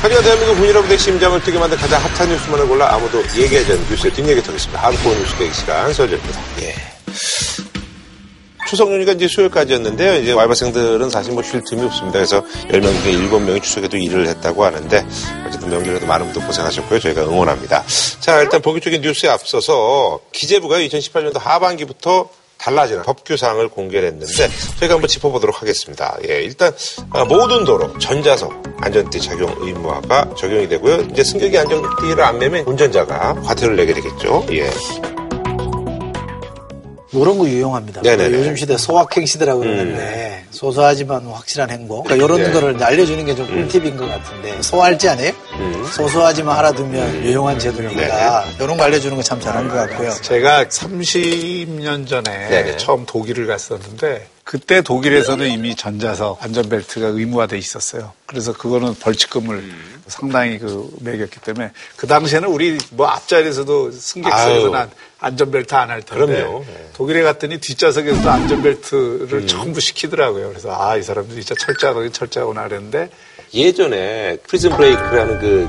하지만 대한민국 문이라부대 심장을 뛰게 만든 가장 핫한 뉴스만을 골라 아무도 얘기하지 않는 뉴스의 뒷얘기 듣겠습니다. 하드코어 뉴스 대기 시간 서재입니다. 예. 추석 연휴가 이제 수요일까지였는데요. 이제 알바생들은 사실 뭐 쉴 틈이 없습니다. 그래서 10명 중에 7명이 추석에도 일을 했다고 하는데 어쨌든 명절에도 많은 분들 고생하셨고요. 저희가 응원합니다. 자, 일단 본격적인 뉴스에 앞서서 기재부가 2018년도 하반기부터 달라지는 법규사항을 공개를 했는데 저희가 한번 짚어보도록 하겠습니다. 예, 일단 아, 모든 도로 전자석 안전띠 착용 의무화가 적용이 되고요. 이제 승객이 안전띠를 안 매면 운전자가 과태료를 내게 되겠죠. 예. 이런 거 유용합니다. 네네네. 요즘 시대 소확행 시대라고 그러는데 소소하지만 확실한 행복. 그러니까 이런 네. 거를 알려주는 게 좀 꿀팁인 것 같은데 소할지 아니에요? 소소하지만 알아두면 유용한 제도니까 이런 거 알려주는 거 참 잘한 것 같고요. 제가 30년 전에 네네. 처음 독일을 갔었는데 그때 독일에서는 이미 전자석 안전벨트가 의무화돼 있었어요. 그래서 그거는 벌칙금을 음. 상당히 그 매겼기 때문에 그 당시에는 우리 뭐 앞자리에서도 승객석에서는 아유. 안- 안전벨트 안 할 텐데 그럼요. 네. 음. 독일에 갔더니 뒷좌석에서도 안전벨트를 전부 시키더라고요. 그래서 아 이 사람들이 진짜 철저하게 철저하구나 그랬는데 예전에 프리즌 브레이크라는 그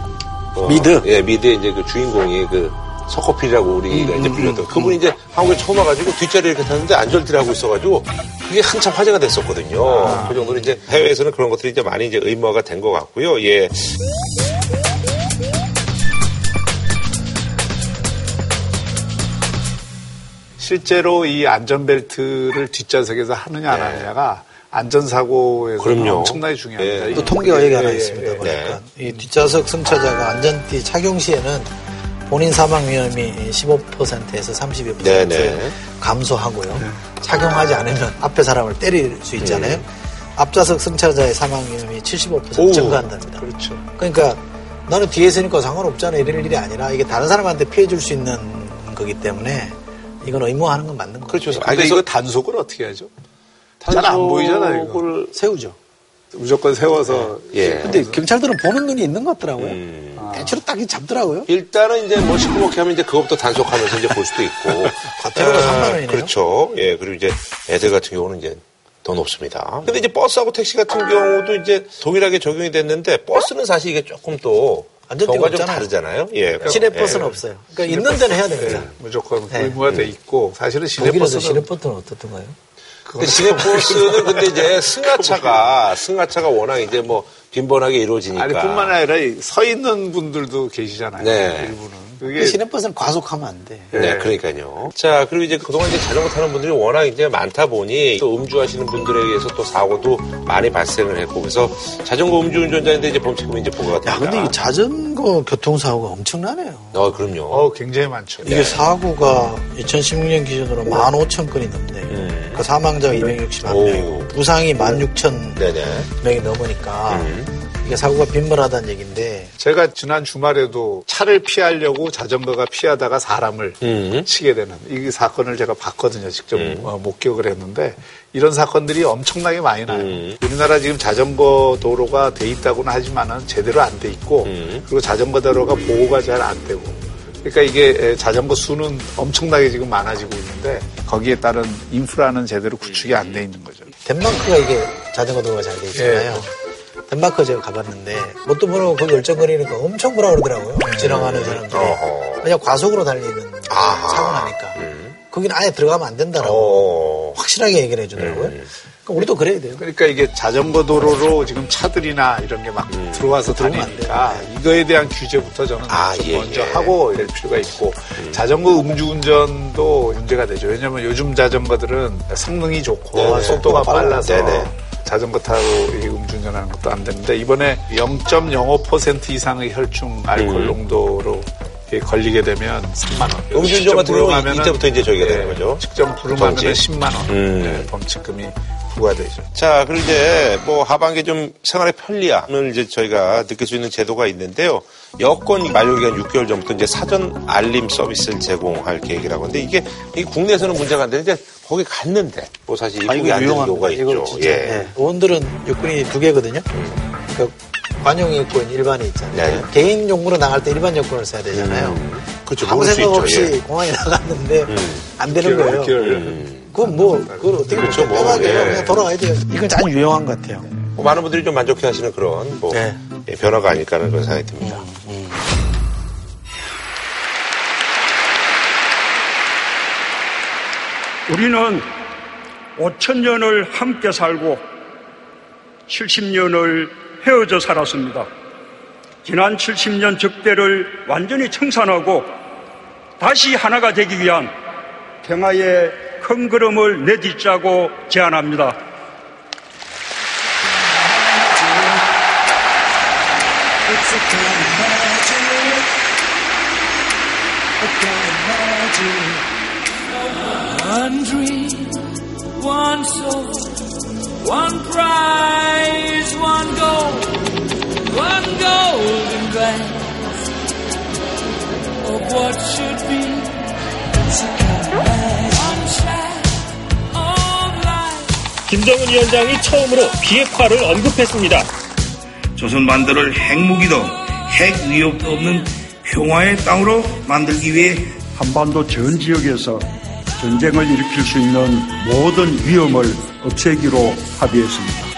어, 미드? 예 미드의 이제 그 주인공이 그 석호필이라고 우리가 이제 불렸던 그분이 이제 한국에 처음 와가지고 뒷자리에 이렇게 탔는데 안전벨트를 하고 있어가지고 그게 한참 화제가 됐었거든요. 그 정도로 이제 해외에서는 그런 것들이 이제 많이 이제 의무화가 된 것 같고요. 예. 실제로 이 안전벨트를 뒷좌석에서 하느냐 안 하느냐가 안전사고에서 네. 그럼요. 엄청나게 중요합니다. 예. 또 통계가 여기 하나 예, 있습니다. 예, 보니까 이 뒷좌석 승차자가 안전띠 착용 시에는 본인 사망 위험이 15%에서 32% 네네. 감소하고요. 착용하지 않으면 앞에 사람을 때릴 수 있잖아요. 앞좌석 승차자의 사망 위험이 75% 오. 증가한답니다. 그렇죠. 그러니까 나는 뒤에 있으니까 상관없잖아 이럴 일이 아니라 이게 다른 사람한테 피해 줄 수 있는 거기 때문에 이건 의무화하는 건 맞는 거예요. 그렇죠. 아, 그래서 이거 단속을 어떻게 하죠? 잘 안 보이잖아요, 이거. 단속을 세우죠. 무조건 세워서 예. 근데 경찰들은 보는 눈이 있는 것 같더라고요. 음. 대체로 딱 잡더라고요. 일단은 이제 뭐 시끄럽게 하면 이제 그것부터 단속하면서 이제 볼 수도 있고. 과태료가 아, 3만 원이네요. 그렇죠. 예, 그리고 이제 애들 같은 경우는 이제 더 높습니다. 근데 이제 버스하고 택시 같은 경우도 이제 동일하게 적용이 됐는데 버스는 사실 이게 조금 또 안전띠가 경우가 좀. 다르잖아요. 예. 시내버스는 예. 없어요. 그러니까 있는 데는 해야 됩니다. 무조건 네. 의무화 돼 있고 사실은 시내버스는 시내버스는 어떻던가요? 근데 시내버스는 근데 이제 승하차가 승하차가 워낙 이제 뭐 빈번하게 이루어지니까. 아니 뿐만 아니라 이서 있는 분들도 계시잖아요. 네. 일부는. 그게 시내버스는 과속하면 안 돼. 네, 그러니까요. 자, 그리고 이제 그동안 이제 자전거 타는 분들이 워낙 이제 많다 보니 또 음주하시는 분들에 의해서 또 사고도 많이 발생을 했고 그래서 자전거 음주운전자인데 이제 범칙금이 이제 부과가 됩니다. 야, 근데 이 자전거 교통사고가 엄청나네요. 어, 그럼요. 어 굉장히 많죠. 이게 사고가 2016년 기준으로 15,000건이 넘네요. 음. 그 사망자가 261명, 오. 부상이 16,000명이 네네. 넘으니까 음. 이게 사고가 빈번하다는 얘기인데 제가 지난 주말에도 차를 피하려고 자전거가 피하다가 사람을 음. 치게 되는 이 사건을 제가 봤거든요. 직접 음. 어, 목격을 했는데 이런 사건들이 엄청나게 많이 나요. 음. 우리나라 지금 자전거 도로가 돼 있다고는 하지만은 제대로 안 돼 있고 음. 그리고 자전거 도로가 보호가 잘 안 되고 그러니까 이게 에, 자전거 수는 엄청나게 지금 많아지고 있는데 거기에 따른 인프라는 제대로 구축이 안 돼 있는 거죠. 덴마크가 이게 자전거 도로가 잘 돼 있잖아요. 덴마크 제가 가봤는데 뭣도 모르고 거기 열정거리니까 엄청 뭐라 그러더라고요. 지나가는 사람들이. 어허. 그냥 과속으로 달리는 아하. 사고 나니까. 음. 거기는 아예 들어가면 안 된다라고 어. 확실하게 얘기를 해주더라고요. 음. 그러니까 우리도 그래야 돼요. 그러니까 이게 자전거 도로로 지금 차들이나 이런 게막 들어와서 다니니까 이거에 대한 규제부터 저는 아, 좀 예, 먼저 예. 하고 될 필요가 있고 자전거 음주운전도 문제가 되죠. 왜냐하면 요즘 자전거들은 성능이 좋고 네네. 속도가 속도가 빨라서 네네. 자전거 타고 이 음주운전하는 것도 안 되는데 이번에 0.05% 이상의 혈중 알코올 음. 농도로 걸리게 되면 3만 원. 음주운전 같은 경우는 이때부터 이제 저기가 되는 거죠. 직접 범칙. 10만 원 음. 네, 범칙금이 부과되죠. 자, 그리고 이제 뭐 하반기 좀 생활의 편리함을 이제 저희가 느낄 수 있는 제도가 있는데요. 여권 만료 기간 6개월 전부터 이제 사전 알림 서비스를 제공할 계획이라고 하는데 이게, 이게 국내에서는 문제가 안 되는데 거기 갔는데 뭐 사실 아, 이게 안 되는 경우가 있죠. 진짜. 예. 예. 의원들은 요건이 두 개거든요. 그 관용이 있고 일반이 있잖아요. 네. 개인 용무로 나갈 때 일반 여권을 써야 되잖아요. 그렇죠. 아무 생각. 없이 예. 공항에 나갔는데 음. 안 되는 육개월, 거예요. 육개월. 음. 그건 뭐, 그걸 어떻게 그렇죠. 뭐, 빼가지고 예. 그냥 돌아가야 돼요. 이건 아주 유용한 것 같아요. 뭐 많은 분들이 좀 만족해 하시는 그런 뭐 네. 예, 변화가 아닐까 하는 그런 생각이 듭니다. 우리는 5천 년을 함께 살고 70년을 헤어져 살았습니다. 지난 70년 적대를 완전히 청산하고 다시 하나가 되기 위한 평화의 큰 걸음을 내딛자고 제안합니다. One dream, one soul, one prize, one goal, one golden glance of what should be. 김정은 위원장이 처음으로 비핵화를 언급했습니다. 조선 반도를 핵무기도 핵 위협도 없는 평화의 땅으로 만들기 위해 한반도 전 지역에서 전쟁을 일으킬 수 있는 모든 위험을 없애기로 합의했습니다.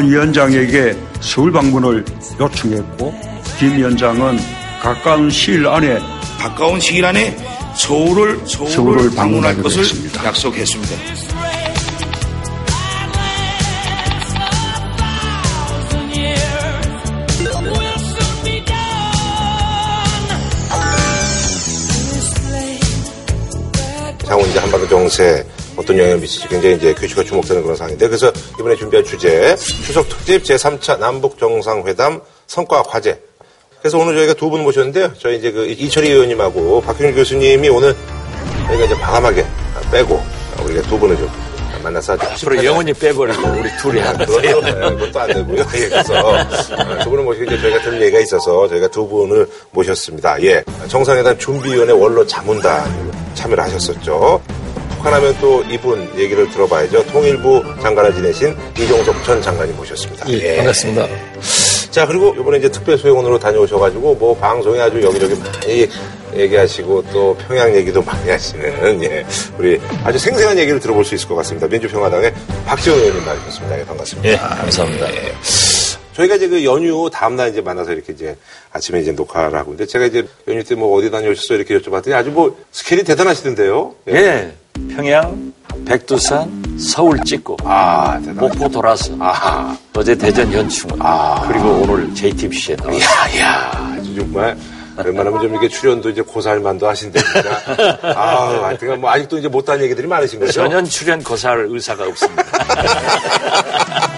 김정은 위원장에게 서울 방문을 요청했고 김 위원장은 가까운 시일 안에 가까운 시일 안에 서울을 서울을, 서울을 방문할 것을 했습니다. 약속했습니다. 향후 이제 한반도 정세 어떤 영향을 미칠지 굉장히 이제 규칙과 주목되는 그런 상황인데 그래서 이번에 준비한 주제 추석 특집 제3차 남북 정상회담 성과 과제. 그래서 오늘 저희가 두 분 모셨는데요. 저희 이제 그 이철희 의원님하고 박형준 교수님이 오늘 저희가 이제 과감하게 빼고 우리가 두 분을 좀 만나서 앞으로 영원히 빼버리고 우리 둘이 하는 그것도, 네, 그것도 안 되고요. 예, 그래서 어, 두 분을 모시고 이제 저희가 들을 얘기가 있어서 저희가 두 분을 모셨습니다. 예, 정상회담 준비위원회 원로 자문단 참여를 하셨었죠. 북한하면 또 이분 얘기를 들어봐야죠. 통일부 장관을 지내신 이종석 전 장관님 모셨습니다. 예, 반갑습니다. 자, 그리고 이번에 이제 특별수행원으로 다녀오셔가지고, 뭐, 방송에 아주 여기저기 많이 얘기하시고, 또 평양 얘기도 많이 하시는, 예, 우리 아주 생생한 얘기를 들어볼 수 있을 것 같습니다. 민주평화당의 박지원 의원님 나오셨습니다. 예, 반갑습니다. 예, 감사합니다. 저희가 이제 그 연휴 다음날 이제 만나서 이렇게 이제 아침에 이제 녹화를 하고 있는데, 제가 이제 연휴 때 뭐 어디 다녀오셨어? 이렇게 여쭤봤더니 아주 뭐 스케일이 대단하시던데요? 예, 평양, 백두산, 서울 찍고 아. 목포 돌아서 아하. 어제 대전 연충을 아. 그리고 오늘 JTBC에 이야, 아주 정말. 웬만하면 좀 이렇게 출연도 이제 고살만도 하신데, 진짜. 아우, 하여튼 뭐 아직도 이제 못한 얘기들이 많으신 거죠? 전혀 출연 고사할 의사가 없습니다.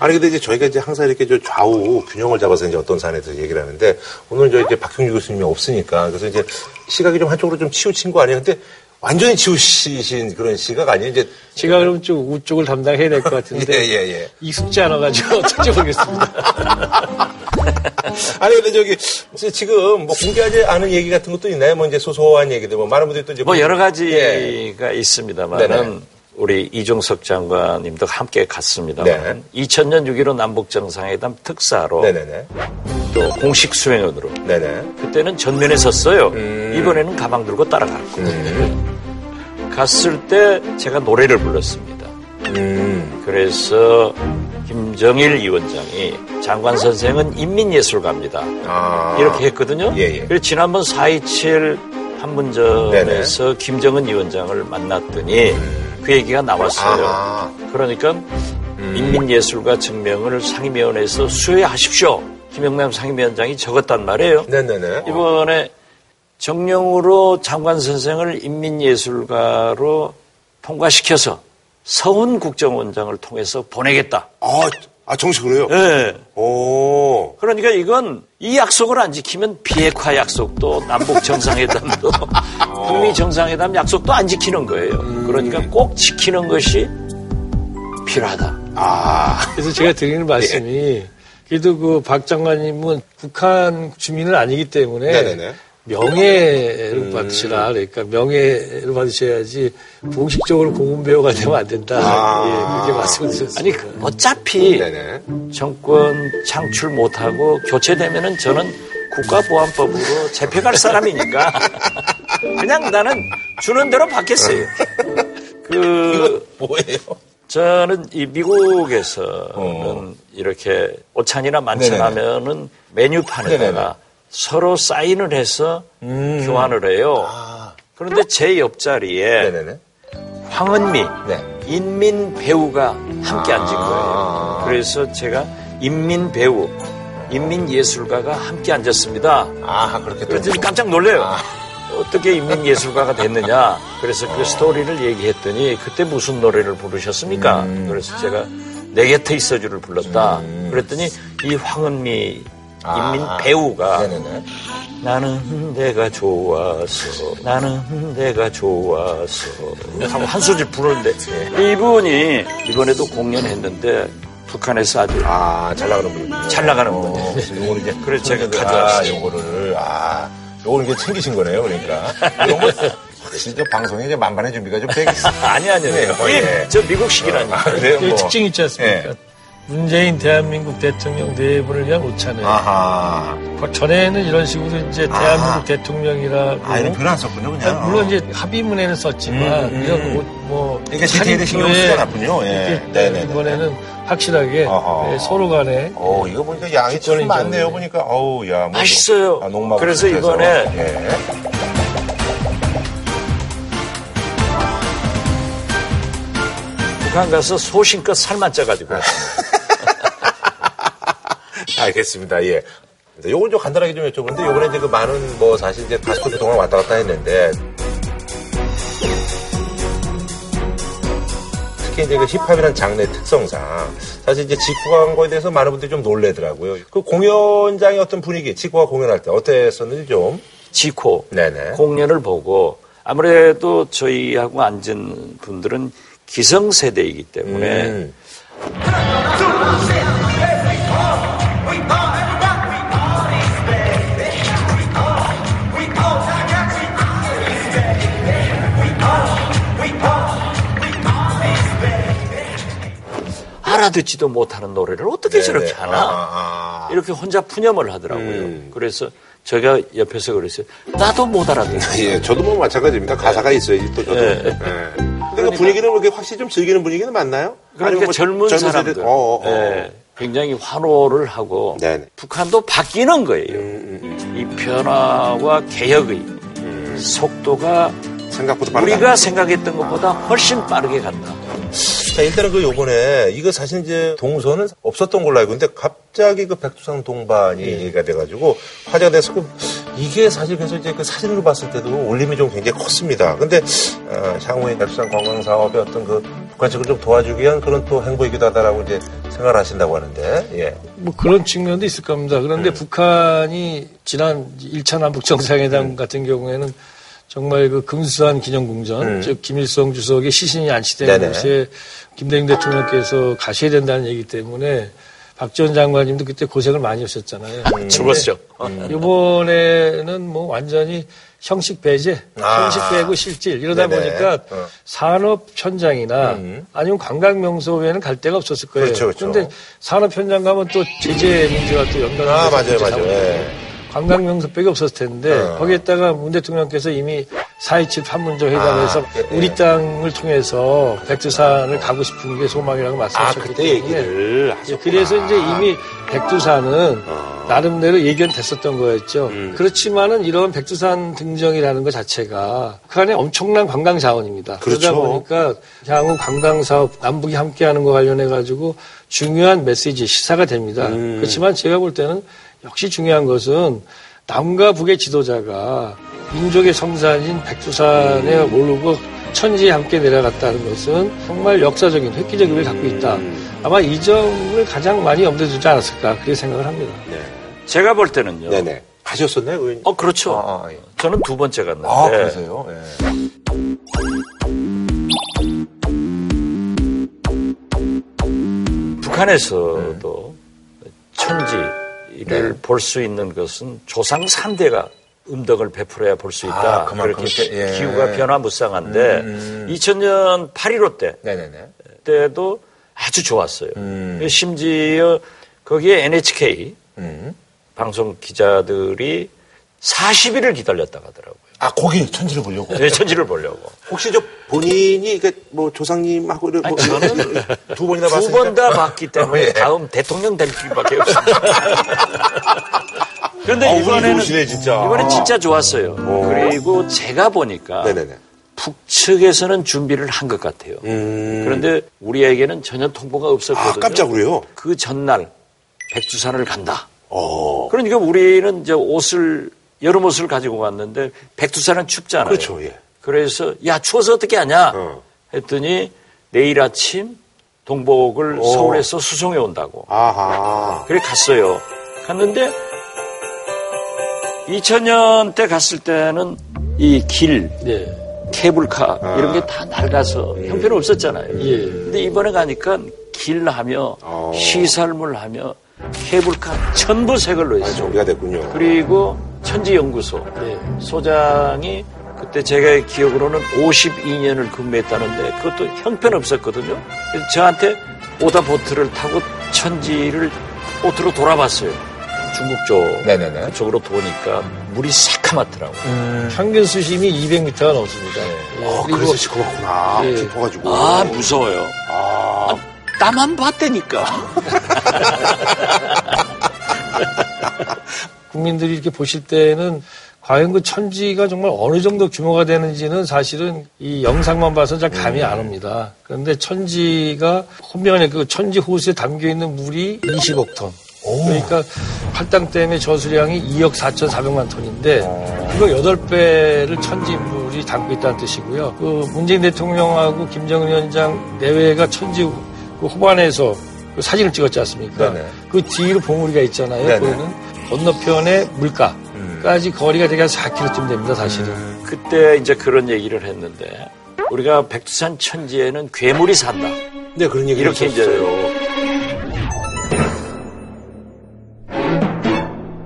아니 근데 이제 저희가 이제 항상 이렇게 저 좌우 균형을 잡아서 이제 어떤 사안에서 얘기를 하는데 오늘 저 이제 박형주 교수님이 없으니까 그래서 이제 시각이 좀 한쪽으로 좀 치우친 거 아니에요? 근데 완전히 치우신 그런 시각 아니에요? 이제 제가 그럼 좀 우쪽을 담당해야 될 것 같은데 예, 예, 예. 익숙지 않아가지고 어떻게 보겠습니다. 아니 근데 저기 지금 뭐 공개하지 않은 얘기 같은 것도 있나요? 뭐 이제 소소한 얘기들 뭐 많은 분들이 또 이제 뭐 여러 가지가 예. 있습니다만은 네네. 우리 이종석 장관님도 함께 갔습니다만 네. 2000년 6.15 남북정상회담 특사로 네네네 또 공식 수행원으로 네네 그때는 전면에 섰어요. 음. 이번에는 가방 들고 따라갔고 갔을 때 제가 노래를 불렀습니다. 음. 그래서 김정일 위원장이 장관 선생은 인민예술가입니다. 아. 이렇게 했거든요. 예, 예. 그래서 지난번 4.27 판문점에서 김정은 위원장을 만났더니 그 얘기가 나왔어요. 아하. 그러니까 인민예술가 증명을 상임위원회에서 수여하십시오. 김영남 상임위원장이 적었단 말이에요. 네네네 이번에 정령으로 장관 선생을 인민예술가로 통과시켜서 서훈 국정원장을 통해서 보내겠다. 아, 아 정식으로요? 예. 오. 그러니까 이건 이 약속을 안 지키면 비핵화 약속도 남북 정상회담도 북미 정상회담 약속도 안 지키는 거예요. 그러니까 꼭 지키는 것이 필요하다. 아. 그래서 제가 드리는 말씀이 그래도 그 박 장관님은 북한 주민은 아니기 때문에 네네네. 명예를 받으시라. 그러니까 명예를 받으셔야지 공식적으로 공군 배우가 되면 안 된다. 아. 예, 그렇게 말씀드렸습니다. 아니 그 어차피 네네. 정권 창출 못하고 교체되면은 저는 국가보안법으로 잡혀갈 사람이니까 그냥 나는 주는 대로 받겠어요. 그 뭐예요? 저는 이 미국에서는 이렇게 오찬이나 만찬하면은 메뉴판에다가 네네네. 서로 사인을 해서 교환을 해요. 그런데 제 옆자리에 네네네. 황은미 네. 인민 배우가 함께 앉은 거예요. 그래서 제가 인민 배우, 인민 예술가가 함께 앉았습니다. 아, 그렇게 또. 그래서 깜짝 놀래요. 어떻게 인민 예술가가 됐느냐. 그래서 그 스토리를 얘기했더니 그때 무슨 노래를 부르셨습니까? 그래서 제가 내 곁에 있어주를 불렀다. 그랬더니 이 황은미 인민 배우가 네네네. 나는 내가 좋아서 나는 내가 좋아서 하고 한 소절 부르는데 이분이 이번에도 공연했는데 북한에서 아주 아, 잘 나가는 분이군요. 잘 나가는 어, 분이에요. 그래서 요거를 이제. 그래서 제가 아, 가져왔어요. 요거를, 아, 요걸 이제 챙기신 거네요, 그러니까. 저 방송에 이제 만반의 준비가 좀 되겠어요. 아니 아니요. 네, 어, 예. 저 미국식이라니까. 아, 그래요? 그 뭐. 특징 있지 않습니까? 예. 문재인 대한민국 대통령 네 분을 위한 오찬을 아하. 그 전에는 이런 식으로 이제 대한민국 대통령이라고 아, 이런 표현 안 썼군요, 그냥. 아, 물론 이제 합의문에는 썼지만 음, 음. 이런 옷, 뭐 그러니까 디테일에 신경 쓰지 않았군요. 예. 이렇게 네네네. 이번에는 확실하게 어허. 예, 서로 간에 어, 이거 보니까 양이 참 직권을 많네요. 보니까. 어우, 야. 뭐 맛있어요. 농- 아, 농막 그래서 해서. 이번에 예. 북한 가서 소신껏 살만 쪄가지고 알겠습니다. 예. 요걸 좀 간단하게 좀 여쭤보는데, 요번에 이제 그 많은 뭐 사실 이제 가스코드 동안 왔다 갔다 했는데, 특히 이제 그 힙합이라는 장르의 특성상, 사실 이제 직구한 거에 대해서 많은 분들이 좀 놀래더라고요. 그 공연장의 어떤 분위기, 직구가 공연할 때 어땠었는지 좀. 지코 네네. 공연을 보고 아무래도 저희하고 앉은 분들은 기성세대이기 때문에 음. 알아듣지도 못하는 노래를 어떻게 저렇게 네네. 하나 아, 아. 이렇게 혼자 푸념을 하더라고요. 음. 그래서 제가 옆에서 그랬어요. 나도 못 알아듣는 예, 저도 뭐 마찬가지입니다. 가사가 있어야지 또 저도. 예. 예. 근데 그 분위기는 그렇게 확실히 좀 즐기는 분위기는 맞나요? 그러니까 뭐 젊은, 세대- 사람들 어, 어, 어. 예, 굉장히 환호를 하고 네네. 북한도 바뀌는 거예요. 음, 이 변화와 개혁의 속도가 생각보다. 우리가 생각했던 것보다 훨씬 빠르게 간다. 자, 일단은 그 요번에 이거 사실 이제 동선은 없었던 걸로 알고 있는데 갑자기 그 백두산 동반이 예. 얘기가 돼가지고 화제가 돼서 그 이게 사실 그래서 이제 그 사진으로 봤을 때도 울림이 좀 굉장히 컸습니다. 근데 어, 향후에 백두산 관광 사업의 어떤 그 북한 측을 좀 도와주기 위한 그런 또 행보이기도 하다라고 이제 생각을 하신다고 하는데 예. 뭐 그런 측면도 있을 겁니다. 그런데 북한이 지난 1차 남북 정상회담 같은 경우에는 정말 그 금수산 기념궁전, 음. 즉 김일성 주석의 시신이 안치된 네네. 곳에 김대중 대통령께서 가셔야 된다는 얘기 때문에 박전 장관님도 그때 고생을 많이 하셨잖아요. 음. 죽었죠. 이번에는 뭐 완전히 형식 배제, 아. 형식 배고 실질 이러다 네네. 보니까 어. 산업 현장이나 음. 아니면 관광 명소 외에는 갈 데가 없었을 거예요. 그렇죠, 그렇죠. 런데 산업 현장 가면 또 제재 문제가 또 연관돼서 아 맞아요 맞아요. 관광 명소밖에 없었을 텐데 어. 거기에다가 문 대통령께서 이미 4.27 판문점 회담에서 아, 예, 예. 우리 땅을 통해서 백두산을 가고 싶은 게 소망이라고 아 말씀하셨기 그때 때문에 얘기를 예. 그래서 이제 이미 백두산은 어. 나름대로 예견됐었던 거였죠. 음. 그렇지만은 이런 백두산 등정이라는 것 자체가 북한의 엄청난 관광 자원입니다. 그러다 그렇죠. 보니까 향후 관광 사업 남북이 함께하는 거 관련해 가지고 중요한 메시지 시사가 됩니다. 음. 그렇지만 제가 볼 때는 역시 중요한 것은 남과 북의 지도자가 민족의 성산인 백두산에 오르고 천지에 함께 내려갔다는 것은 정말 역사적인 획기적인 의미를 갖고 있다. 아마 이 점을 가장 많이 염두에 두지 않았을까 그렇게 생각을 합니다. 제가 볼 때는요. 네네. 가셨었나요? 의원님? 어 그렇죠. 아, 아, 예. 저는 두 번째 갔는데 아 그러세요? 예. 북한에서도 천지 를 볼 수 있는 것은 조상 3대가 음덕을 베풀어야 볼 수 있다. 아, 그렇게 예. 기후가 변화무쌍한데 2000년 8.15 때 네네네. 때도 아주 좋았어요. 음. 심지어 거기에 NHK 음. 방송 기자들이 40일을 기다렸다고 하더라고요. 아, 거기 천지를 보려고. 네, 천지를 보려고. 혹시 저 본인이 그뭐 조상님하고 이렇게 뭐 저는 두 번이나 두 봤으니까 번다 봤기 때문에 예. 다음 대통령 될 길밖에 없습니다. 그런데 아, 이번에는 좋으시네, 진짜. 이번엔 진짜 좋았어요. 그리고 제가 보니까 네네네. 북측에서는 준비를 한 것 같아요. 음. 그런데 우리에게는 전혀 통보가 없었거든요. 아, 깜짝으로요? 그 전날 백두산을 간다. 어. 그러니까 우리는 이제 옷을 여름 옷을 가지고 왔는데 백두산은 춥잖아요. 그렇죠, 예. 그래서 야 추워서 어떻게 하냐 어. 했더니 내일 아침 동복을 오. 서울에서 수송해 온다고. 아하. 그래 갔어요. 갔는데 2000년 때 갔을 때는 이 길, 네. 케이블카 이런 게 다 낡아서 형편이 없었잖아요. 예. 근데 이번에 가니까 길 하며 어. 시설물 하며 케이블카 전부 새 걸로 했어요. 정비가 됐군요. 그리고 천지연구소 네. 소장이 그때 제가 기억으로는 52년을 근무했다는데 그것도 형편없었거든요. 그래서 저한테 오다 보트를 타고 천지를 보트로 돌아봤어요. 중국 쪽 네네네. 그쪽으로 도니까 물이 새카맣더라고요. 평균 수심이 200m가 넘습니다. 예, 어, 그래서 시커멓구나. 예. 깊어가지고. 아 무서워요. 아. 나만 봤다니까. 국민들이 이렇게 보실 때는 과연 그 천지가 정말 어느 정도 규모가 되는지는 사실은 이 영상만 봐서 잘 감이 안 옵니다. 그런데 천지가 혼면에 그 천지 호수에 담겨 있는 물이 20억 톤. 그러니까 팔당 댐의 저수량이 2억 4,400만 톤인데 이거 8배를 천지 물이 담고 있다는 뜻이고요. 그 문재인 대통령하고 김정은 위원장 내외가 천지 그 호반에서 그 사진을 찍었지 않습니까? 네네. 그 뒤로 봉우리가 있잖아요. 네네. 보이는 건너편에 물가까지 거리가 되게 한 4km쯤 됩니다, 사실은. 그때 이제 그런 얘기를 했는데 우리가 백두산 천지에는 괴물이 산다. 네, 그런 얘기 이렇게 이제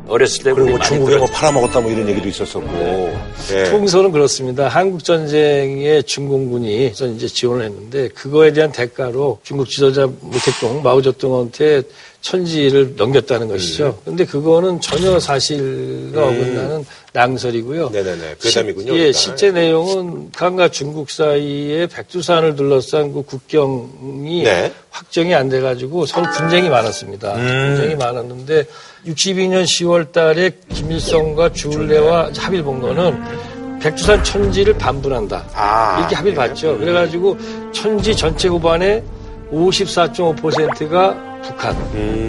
어렸을 때 그리고 뭐 중국에 뭐. 팔아먹었다 뭐 이런 얘기도 있었었고. 예. 총선은 그렇습니다. 한국 전쟁에 중공군이 이제 지원을 했는데 그거에 대한 대가로 중국 지도자 모택동 마오쩌둥한테 천지를 넘겼다는 것이죠. 그런데 그거는 전혀 사실과 어긋나는 낭설이고요. 네네네. 괴담이군요. 시- 예. 실제 내용은 북한과 중국 사이에 백두산을 둘러싼 그 국경이 네. 확정이 안 돼가지고 서로 분쟁이 많았습니다. 음. 분쟁이 많았는데 62년 10월 달에 김일성과 주울레와 합의를 본 거는 백두산 천지를 반분한다. 아, 이렇게 합의를 네. 봤죠. 그래가지고 천지 전체 후반에 54.5%가 북한,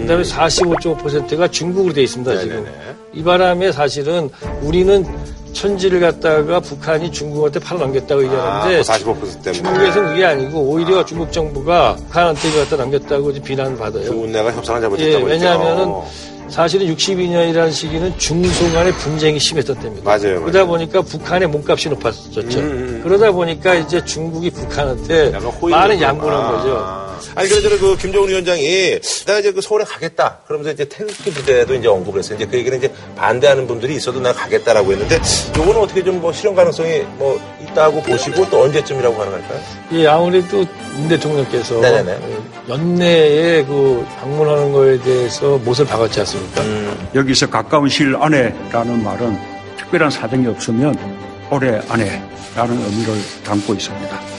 그다음에 45.5%가 중국으로 돼 있습니다. 지금 음. 네네네. 이 바람에 사실은 우리는 천지를 갖다가 북한이 중국한테 팔아 넘겼다고 아, 얘기하는데 45% 때문에. 중국에서는 그게 아니고 오히려 중국 정부가 북한한테 갖다 넘겼다고 지금 비난을 받아요. 중국 내가 협상을 예, 잘못했다고 왜냐하면은 했죠. 사실은 62년이라는 시기는 중소 간의 분쟁이 심했던 때입니다. 맞아요, 그러다 맞아요. 보니까 북한의 몸값이 높아졌죠. 음, 음. 그러다 보니까 이제 중국이 북한한테 많은 좀- 양보를 한 아. 거죠. 아 니 그래서 그 김정은 위원장이 내가 이제 그 서울에 가겠다. 그러면서 이제 태극기 부대도 이제 언급을 했어요. 이제 그 얘기는 이제 반대하는 분들이 있어도 내가 가겠다라고 했는데 요거는 어떻게 좀 뭐 실현 가능성이 뭐 있다고 보시고 또 언제쯤이라고 가능할까요? 예, 아무래도 문 대통령께서 네네네. 어, 연내에 그 방문하는 거에 대해서 못을 박았지 않습니까? 음. 여기서 가까운 시일 안에라는 말은 특별한 사정이 없으면 올해 안에라는 의미를 담고 있습니다.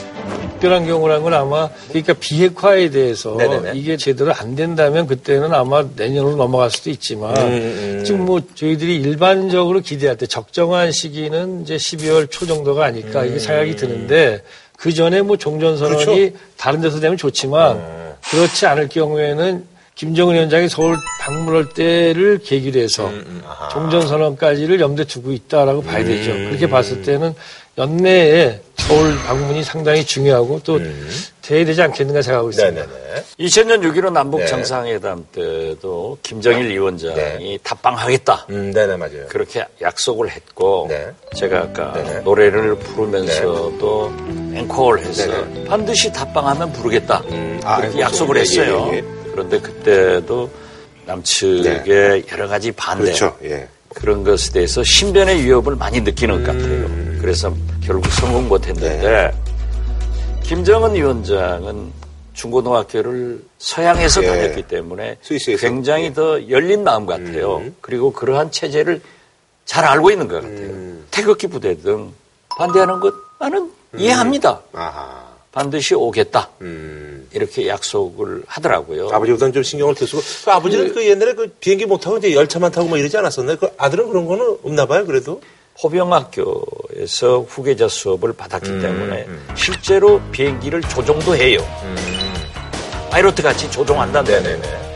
특별한 경우라는 건 아마 그러니까 비핵화에 대해서 네네네. 이게 제대로 안 된다면 그때는 아마 내년으로 넘어갈 수도 있지만 음, 음. 지금 뭐 저희들이 일반적으로 기대할 때 적정한 시기는 이제 12월 초 정도가 아닐까 이게 생각이 드는데 그 전에 뭐 종전선언이 음. 그렇죠. 다른 데서 되면 좋지만 그렇지 않을 경우에는 김정은 위원장이 서울 방문할 때를 계기로 해서 음. 종전선언까지를 염두에 두고 있다라고 봐야 되죠. 그렇게 봤을 때는 연내에 서울 방문이 상당히 중요하고 또 돼야 되지 않겠는가 생각하고 있습니다. 음. 네네네. 2000년 6.15 남북 네. 정상회담 때도 김정일 위원장이 답방하겠다. 음, 네네 맞아요. 그렇게 약속을 했고 네. 제가 아까 네네. 노래를 부르면서도 앵콜 해서 네네. 반드시 답방하면 부르겠다. 음, 아, 그렇게 약속을 예, 했어요. 예, 예. 그런데 그때도 남측의 여러 가지 반대 그렇죠. 예. 그런 것에 대해서 신변의 위협을 많이 느끼는 것 같아요. 음. 그래서 결국 성공 못했는데 네. 김정은 위원장은 중고등학교를 서양에서 예. 다녔기 때문에 스위스에서. 굉장히 예. 더 열린 마음 같아요. 그리고 그러한 체제를 잘 알고 있는 것 같아요. 음. 태극기 부대 등 반대하는 것 나는 이해합니다. 아하. 반드시 오겠다. 음. 이렇게 약속을 하더라고요. 아버지보다는 좀 신경을 쓰고 그 아버지는 그 옛날에 그 비행기 못 타고 이제 열차만 타고 뭐 이러지 않았었나요? 그 아들은 그런 거는 없나 봐요. 그래도. 호병학교에서 후계자 수업을 받았기 음, 때문에 실제로 비행기를 조종도 해요. 파이로트 같이 조종한다는 네네네.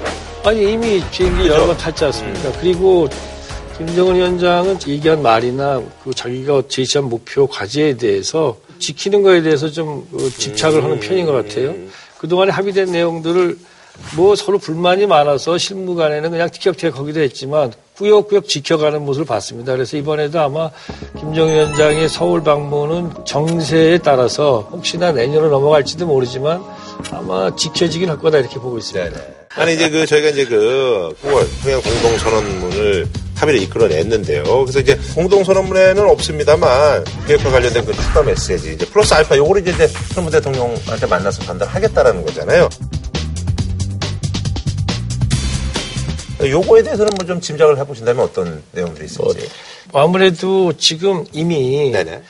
아니 이미 비행기 여러 번 탔지 않습니까? 그리고 김정은 위원장은 얘기한 말이나 그 자기가 제시한 목표 과제에 대해서 지키는 거에 대해서 좀 어, 집착을 하는 편인 것 같아요. 그동안에 합의된 내용들을 뭐 서로 불만이 많아서 실무 간에는 그냥 티격태격 하기도 했지만 꾸역꾸역 지켜가는 모습을 봤습니다. 그래서 이번에도 아마 김정은 위원장의 서울 방문은 정세에 따라서 혹시나 내년으로 넘어갈지도 모르지만 아마 지켜지긴 할 거다 이렇게 보고 있습니다. 아니 이제 그 저희가 이제 그 9월 평양 공동 선언문을 합의를 이끌어냈는데요. 그래서 이제 공동선언문에는 없습니다만 비핵화 관련된 그 추가 메시지 이제 플러스 알파 요거를 이제 트럼프 대통령한테 만나서 전달하겠다라는 거잖아요. 요거에 대해서는 뭐 좀 짐작을 해보신다면 어떤 내용들이 있을지. 아무래도 지금 이미 네네.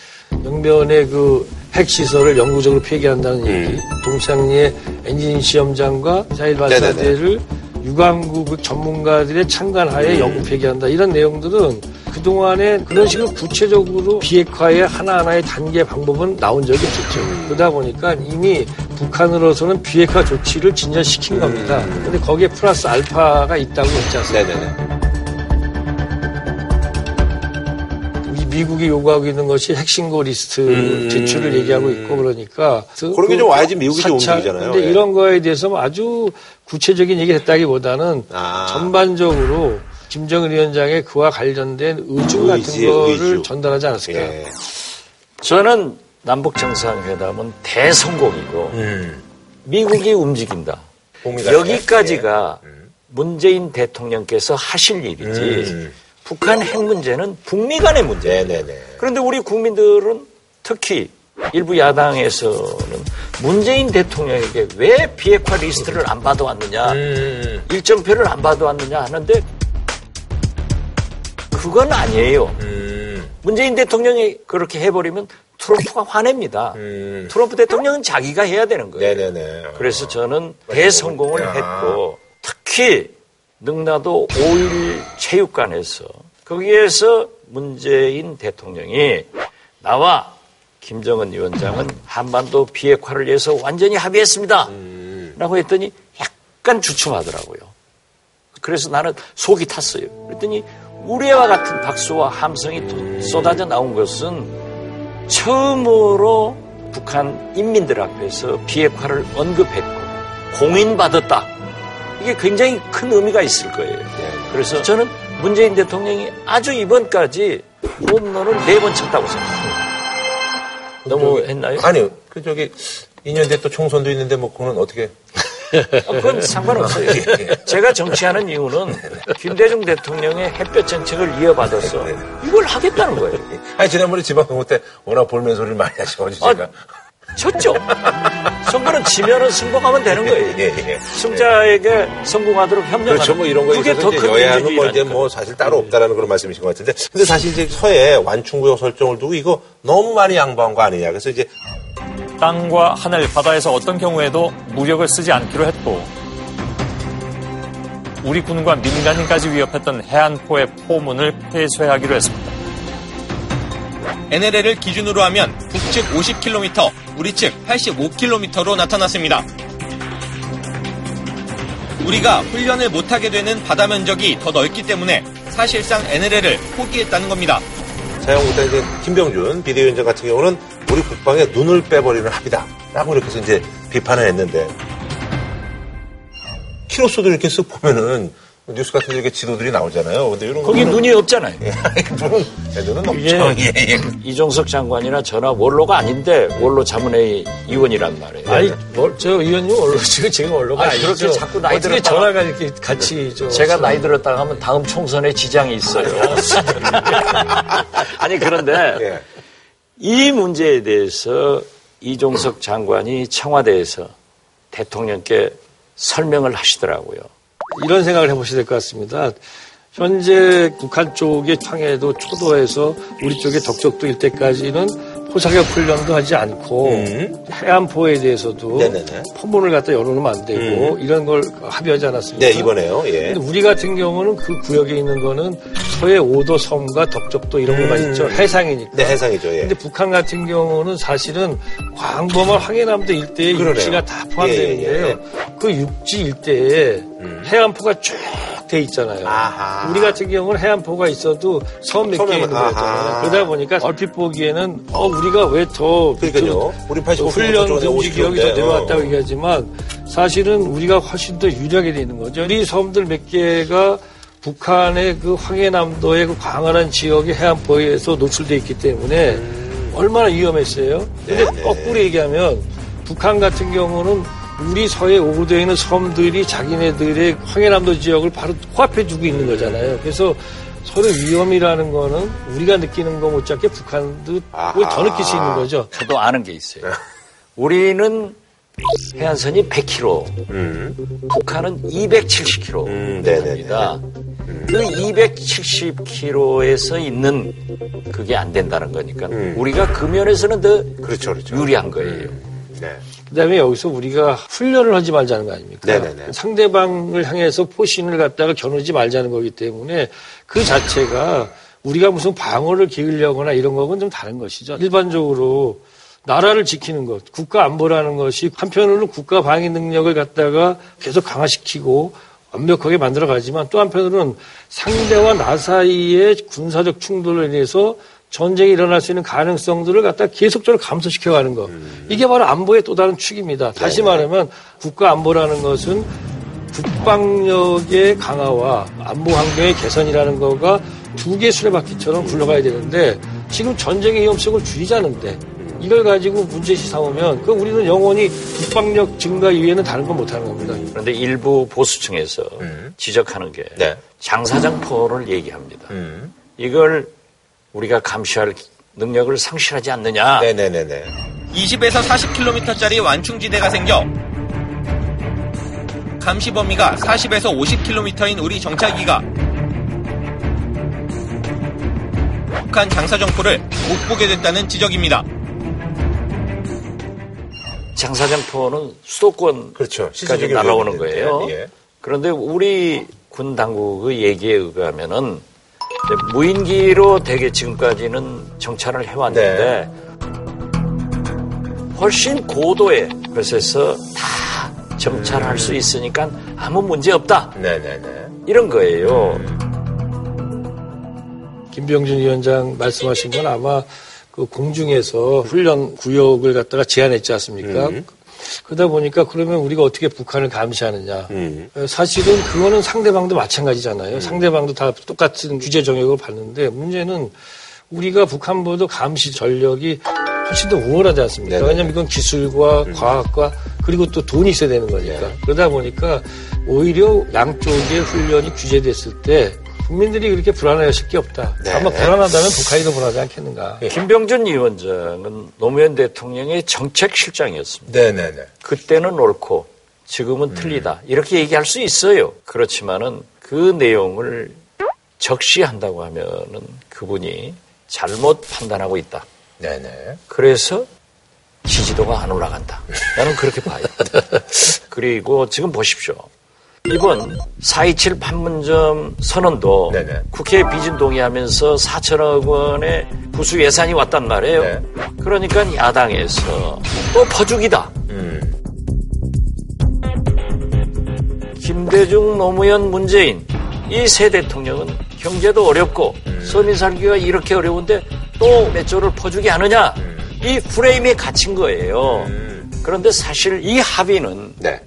영변의 그 핵시설을 영구적으로 폐기한다는 얘기, 동창리의 엔진 시험장과 미사일 발사대를 유관국 그 전문가들의 참관하에 영구 폐기한다. 이런 내용들은 그동안에 그런 식으로 구체적으로 비핵화의 하나하나의 단계 방법은 나온 적이 없었죠. 그러다 보니까 이미 북한으로서는 비핵화 조치를 진전시킨 겁니다. 근데 거기에 플러스 알파가 있다고 했지 않습니까? 네네네. 미국이 요구하고 있는 것이 핵신고 리스트 제출을 얘기하고 있고 그러니까 음. 그런 게 좀 와야지 미국이 좀 사찰, 움직이잖아요. 근데 예. 이런 거에 대해서 뭐 아주 구체적인 얘기를 했다기보다는 아. 전반적으로 김정은 위원장의 그와 관련된 의중 같은 의지, 거를 의주. 전달하지 않았을까. 예. 저는 남북 정상회담은 대성공이고 음. 미국이 움직인다. 여기까지가 문재인 대통령께서 하실 일이지. 음. 북한 핵 문제는 북미 간의 문제. 네네네. 그런데 우리 국민들은 특히 일부 야당에서는 문재인 대통령에게 왜 비핵화 리스트를 안 받아왔느냐, 음. 일정표를 안 받아왔느냐 하는데 그건 아니에요. 음. 문재인 대통령이 그렇게 해버리면 트럼프가 화냅니다. 음. 트럼프 대통령은 자기가 해야 되는 거예요. 네네네. 그래서 저는 대성공을 야. 했고 특히 능라도 5일 체육관에서 거기에서 문재인 대통령이 나와 김정은 위원장은 한반도 비핵화를 위해서 완전히 합의했습니다. 라고 했더니 약간 주춤하더라고요. 그래서 나는 속이 탔어요. 그랬더니 우리와 같은 박수와 함성이 또 쏟아져 나온 것은 처음으로 북한 인민들 앞에서 비핵화를 언급했고 공인받았다. 이게 굉장히 큰 의미가 있을 거예요. 그래서 저는 문재인 대통령이 아주 이번까지 홈런을 네 번 쳤다고 생각합니다. 너무 했나요? 아니요. 그 저기 2년 뒤에 또 총선도 있는데 뭐 그거는 어떻게 어, 그건 상관없어요. 제가 정치하는 이유는 김대중 대통령의 햇볕 정책을 이어받아서 이걸 하겠다는 거예요. 아니 지난번에 지방선거 때 워낙 볼멘 소리를 많이 하셔가지고 제가 아, 졌죠. 선거는 지면은 승복하면 되는 거예요. 예, 예. 승자에게 성공하도록 협력하는 그렇죠. 뭐 이런 거에 그게 있어서 더 이제 큰 여야는 뭐 이제. 뭐 사실 따로 없다라는 그런 말씀이신 것 같은데 근데 사실 이제 서해 완충구역 설정을 두고 이거 너무 많이 양보한 거 아니냐. 그래서 이제 땅과 하늘, 바다에서 어떤 경우에도 무력을 쓰지 않기로 했고 우리 군과 민간인까지 위협했던 해안포의 포문을 폐쇄하기로 했습니다. NLL을 기준으로 하면 북 측 50km, 우리 측 85km로 나타났습니다. 우리가 훈련을 못하게 되는 바다 면적이 더 넓기 때문에 사실상 NLL을 포기했다는 겁니다. 자유한국당 이제 김병준 비대위원장 같은 경우는 우리 국방에 눈을 빼버리는 합의다 라고 이렇게 해서 이제 비판을 했는데 키로수도 이렇게 쓱 보면은 뉴스 같은 데 이렇게 지도들이 나오잖아요. 근데 이런 거기 거는- 눈이 없잖아요. 눈은, 네, 눈은 엄청. 예, 예. 이종석 장관이나 전화 원로가 아닌데 원로 자문회의 의원이란 말이에요. 아니, 뭘, 저 의원님 원로, 지금 제가 원로가 아니, 아니죠. 그렇게 자꾸 나이 들었다가- 전화가 이렇게 같이 저. 제가 나이 들었다가 하면 다음 총선에 지장이 있어요. 아니 그런데 예. 이 문제에 대해서 이종석 장관이 청와대에서 대통령께 설명을 하시더라고요. 이런 생각을 해보셔야 될 것 같습니다. 현재 북한 쪽의 황해도 초도에서 우리 쪽의 덕적도 일대까지는 포사격 훈련도 하지 않고 해안포에 대해서도 음. 네네네. 포문을 갖다 열어놓으면 안 되고 이런 걸 합의하지 않았습니까? 네, 이번에요. 예. 근데 우리 같은 경우는 그 구역에 있는 거는 서해 오도 섬과 덕적도 이런 것만 있죠. 해상이니까. 네, 해상이죠. 예. 근데 북한 같은 경우는 사실은 광범한 황해남도 일대에 그러네요. 육지가 다 포함되는데요. 예, 예, 그 육지 일대에 해안포가 쭉 돼 있잖아요. 아하. 우리 같은 경우는 해안포가 있어도 섬 몇개 섬에만- 있는 거잖아요. 아하. 그러다 보니까 얼핏 보기에는 어 우리가 왜더 그러니까요. 우리 85 훈련 금지 50 기억이 더 내려왔다고 어. 얘기하지만 사실은 우리가 훨씬 더 유리하게 돼 있는 거죠. 우리 섬들 몇 개가 북한의 그 황해남도의 그 광활한 지역의 해안포에서 노출돼 있기 때문에 얼마나 위험했어요. 근데 음. 네네. 거꾸로 얘기하면 북한 같은 경우는 우리 서해 오고도에 있는 섬들이 자기네들의 황해남도 지역을 바로 코앞에 두고 있는 거잖아요. 그래서 서로 위험이라는 거는 우리가 느끼는 거 못지않게 북한도 그걸 더 느낄 수 있는 거죠. 저도 아는 게 있어요. 우리는 해안선이 100km, 북한은 270km 음, 네네네. 입니다. 그 270km에서 있는 그게 안 된다는 거니까 우리가 그 면에서는 더 그렇죠, 그렇죠. 유리한 거예요. 네. 그다음에 여기서 우리가 훈련을 하지 말자는 거 아닙니까? 네네네. 상대방을 향해서 포신을 갖다가 겨누지 말자는 거기 때문에 그 자체가 우리가 무슨 방어를 기울려거나 이런 거는 좀 다른 것이죠. 일반적으로 나라를 지키는 것, 국가 안보라는 것이 한편으로는 국가 방위 능력을 갖다가 계속 강화시키고 완벽하게 만들어 가지만 또 한편으로는 상대와 나 사이의 군사적 충돌로 인해서 전쟁이 일어날 수 있는 가능성들을 갖다 계속적으로 감소시켜 가는 것. 이게 바로 안보의 또 다른 축입니다. 다시 말하면 국가 안보라는 것은 국방력의 강화와 안보 환경의 개선이라는 거가 두개 수레바퀴처럼 굴러가야 되는데 지금 전쟁의 위험성을 줄이자는데 이걸 가지고 문제시 삼으면 그 우리는 영원히 국방력 증가 이외에는 다른 건 못하는 겁니다. 그런데 일부 보수층에서 지적하는 게 네. 장사장포를 얘기합니다. 음. 이걸 우리가 감시할 능력을 상실하지 않느냐. 네네네네. 20에서 40km짜리 완충지대가 생겨 감시 범위가 40에서 50km인 우리 정찰기가 북한 장사 정포를 못 보게 됐다는 지적입니다. 장사장포는 수도권 그렇죠. 까지 시설적인 날아오는 거예요. 예. 그런데 우리 군 당국의 얘기에 의하면은 무인기로 대개 지금까지는 정찰을 해왔는데 훨씬 고도의 것에서 다 정찰할 수 있으니까 아무 문제 없다. 네네네. 이런 거예요. 김병준 위원장 말씀하신 건 아마 그 공중에서 훈련 구역을 갖다가 제한했지 않습니까? 그러다 보니까 그러면 우리가 어떻게 북한을 감시하느냐. 음. 사실은 그거는 상대방도 마찬가지잖아요. 상대방도 다 똑같은 규제 정역을 받는데 문제는 우리가 북한보다 감시 전력이 훨씬 더 우월하지 않습니까? 네네. 왜냐하면 이건 기술과 과학과 그리고 또 돈이 있어야 되는 거니까. 그러다 보니까 오히려 양쪽의 훈련이 규제됐을 때 국민들이 그렇게 불안해하실 게 없다. 네. 아마 불안하다면 북한이 더 불안하지 않겠는가. 김병준 위원장은 노무현 대통령의 정책 실장이었습니다. 네네네. 그때는 옳고 지금은 틀리다. 이렇게 얘기할 수 있어요. 그렇지만은 그 내용을 적시한다고 하면은 그분이 잘못 판단하고 있다. 네네. 그래서 지지도가 안 올라간다. 나는 그렇게 봐요. 그리고 지금 보십시오. 이번 4.27 판문점 선언도 네네. 국회에 비준 동의하면서 4천억 원의 부수 예산이 왔단 말이에요. 네. 그러니까 야당에서 또 퍼주기다. 음. 김대중, 노무현, 문재인 이 세 대통령은 경제도 어렵고 서민 살기가 이렇게 어려운데 또 몇 조를 퍼주게 하느냐 이 프레임에 갇힌 거예요. 그런데 사실 이 합의는 네.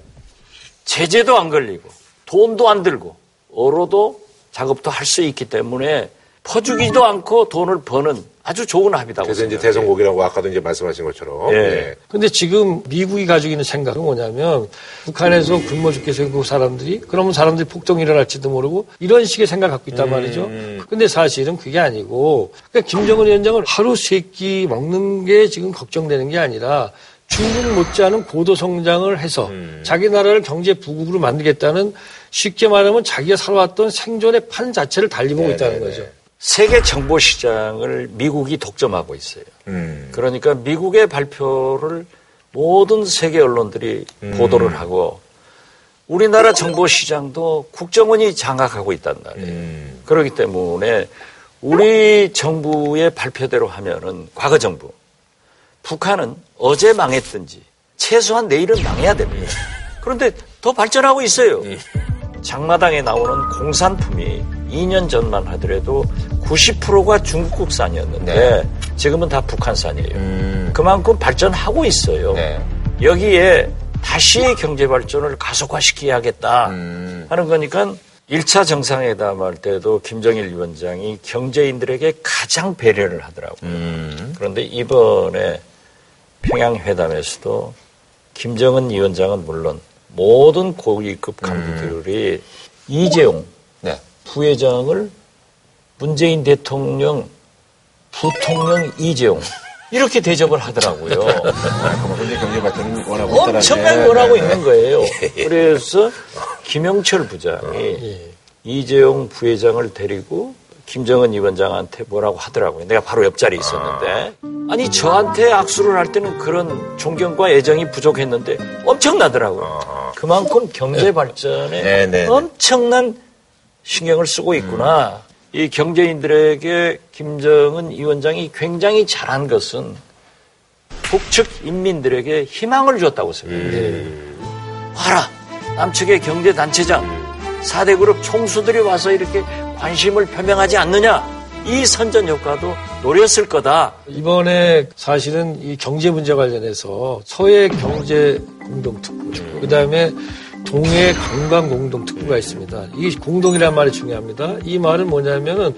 제재도 안 걸리고 돈도 안 들고 어로도 작업도 할 수 있기 때문에 퍼주기도 않고 돈을 버는 아주 좋은 합이라고 그래서 이제 생각해요. 대성곡이라고 아까도 이제 말씀하신 것처럼. 예. 예. 근데 지금 미국이 가지고 있는 생각은 뭐냐면 북한에서 굶어 죽게 생긴 사람들이 그러면 사람들이 폭동이 일어날지도 모르고 이런 식의 생각 갖고 있단 말이죠. 근데 사실은 그게 아니고 그러니까 김정은 위원장은 하루 세 끼 먹는 게 지금 걱정되는 게 아니라 중국 못지않은 고도 성장을 해서 자기 나라를 경제 부국으로 만들겠다는 쉽게 말하면 자기가 살아왔던 생존의 판 자체를 달리 보고 있다는 거죠. 세계 정보 시장을 미국이 독점하고 있어요. 음. 그러니까 미국의 발표를 모든 세계 언론들이 보도를 하고 우리나라 정보 시장도 국정원이 장악하고 있단 말이에요. 그렇기 때문에 우리 정부의 발표대로 하면은 과거 정부 북한은 어제 망했든지 최소한 내일은 망해야 됩니다. 그런데 더 발전하고 있어요. 장마당에 나오는 공산품이 2년 전만 하더라도 90%가 중국 국산이었는데 지금은 다 북한산이에요. 그만큼 발전하고 있어요. 여기에 다시 경제 발전을 가속화시켜야겠다 하는 거니까 1차 정상회담 할 때도 김정일 위원장이 경제인들에게 가장 배려를 하더라고요. 그런데 이번에 평양회담에서도 김정은 위원장은 물론 모든 고위급 간부들이 이재용 부회장을 문재인 대통령 부통령 이재용 이렇게 대접을 하더라고요. 엄청나게. 원하고 있는 거예요. 그래서 김영철 부장이 이재용 부회장을 데리고 김정은 위원장한테 뭐라고 하더라고요. 내가 바로 옆자리에 있었는데. 아니, 저한테 악수를 할 때는 그런 존경과 애정이 부족했는데 엄청나더라고요. 그만큼 경제 발전에 네, 네. 엄청난 신경을 쓰고 있구나. 이 경제인들에게 김정은 위원장이 굉장히 잘한 것은 북측 인민들에게 희망을 줬다고 생각해요. 봐라, 남측의 경제단체장, 4대 그룹 총수들이 와서 이렇게 관심을 표명하지 않느냐. 이 선전 효과도 노렸을 거다. 이번에 사실은 이 경제 문제 관련해서 서해 경제 공동특구, 그 다음에 동해 관광 공동특구가 있습니다. 이 공동이라는 말이 중요합니다. 이 말은 뭐냐면은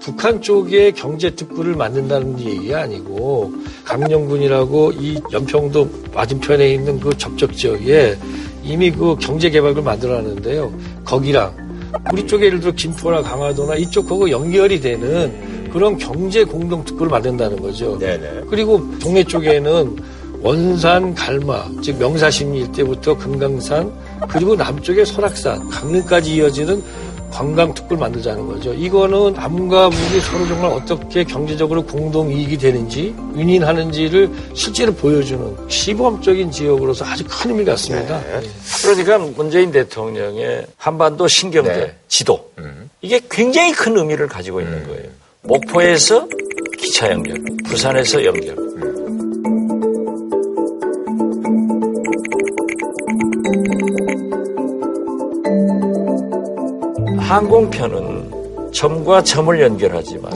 북한 쪽에 경제 특구를 만든다는 얘기가 아니고 강령군이라고 이 연평도 맞은편에 있는 그 접촉 지역에 이미 그 경제 개발을 만들어놨는데요. 거기랑 우리 쪽에 예를 들어 김포나 강화도나 이쪽하고 연결이 되는 그런 경제 공동 특구를 만든다는 거죠. 그리고 동해 쪽에는 원산, 갈마, 즉 명사심리 일대부터 금강산, 그리고 남쪽에 설악산, 강릉까지 이어지는 관광 특구를 만들자는 거죠. 이거는 남과 북이 서로 정말 어떻게 경제적으로 공동 이익이 되는지, 윈윈하는지를 실제로 보여주는 시범적인 지역으로서 아주 큰 의미 같습니다. 그러니까 문재인 대통령의 한반도 신경제 지도 이게 굉장히 큰 의미를 가지고 있는 거예요. 목포에서 기차 연결, 부산에서 연결. 항공편은 점과 점을 연결하지만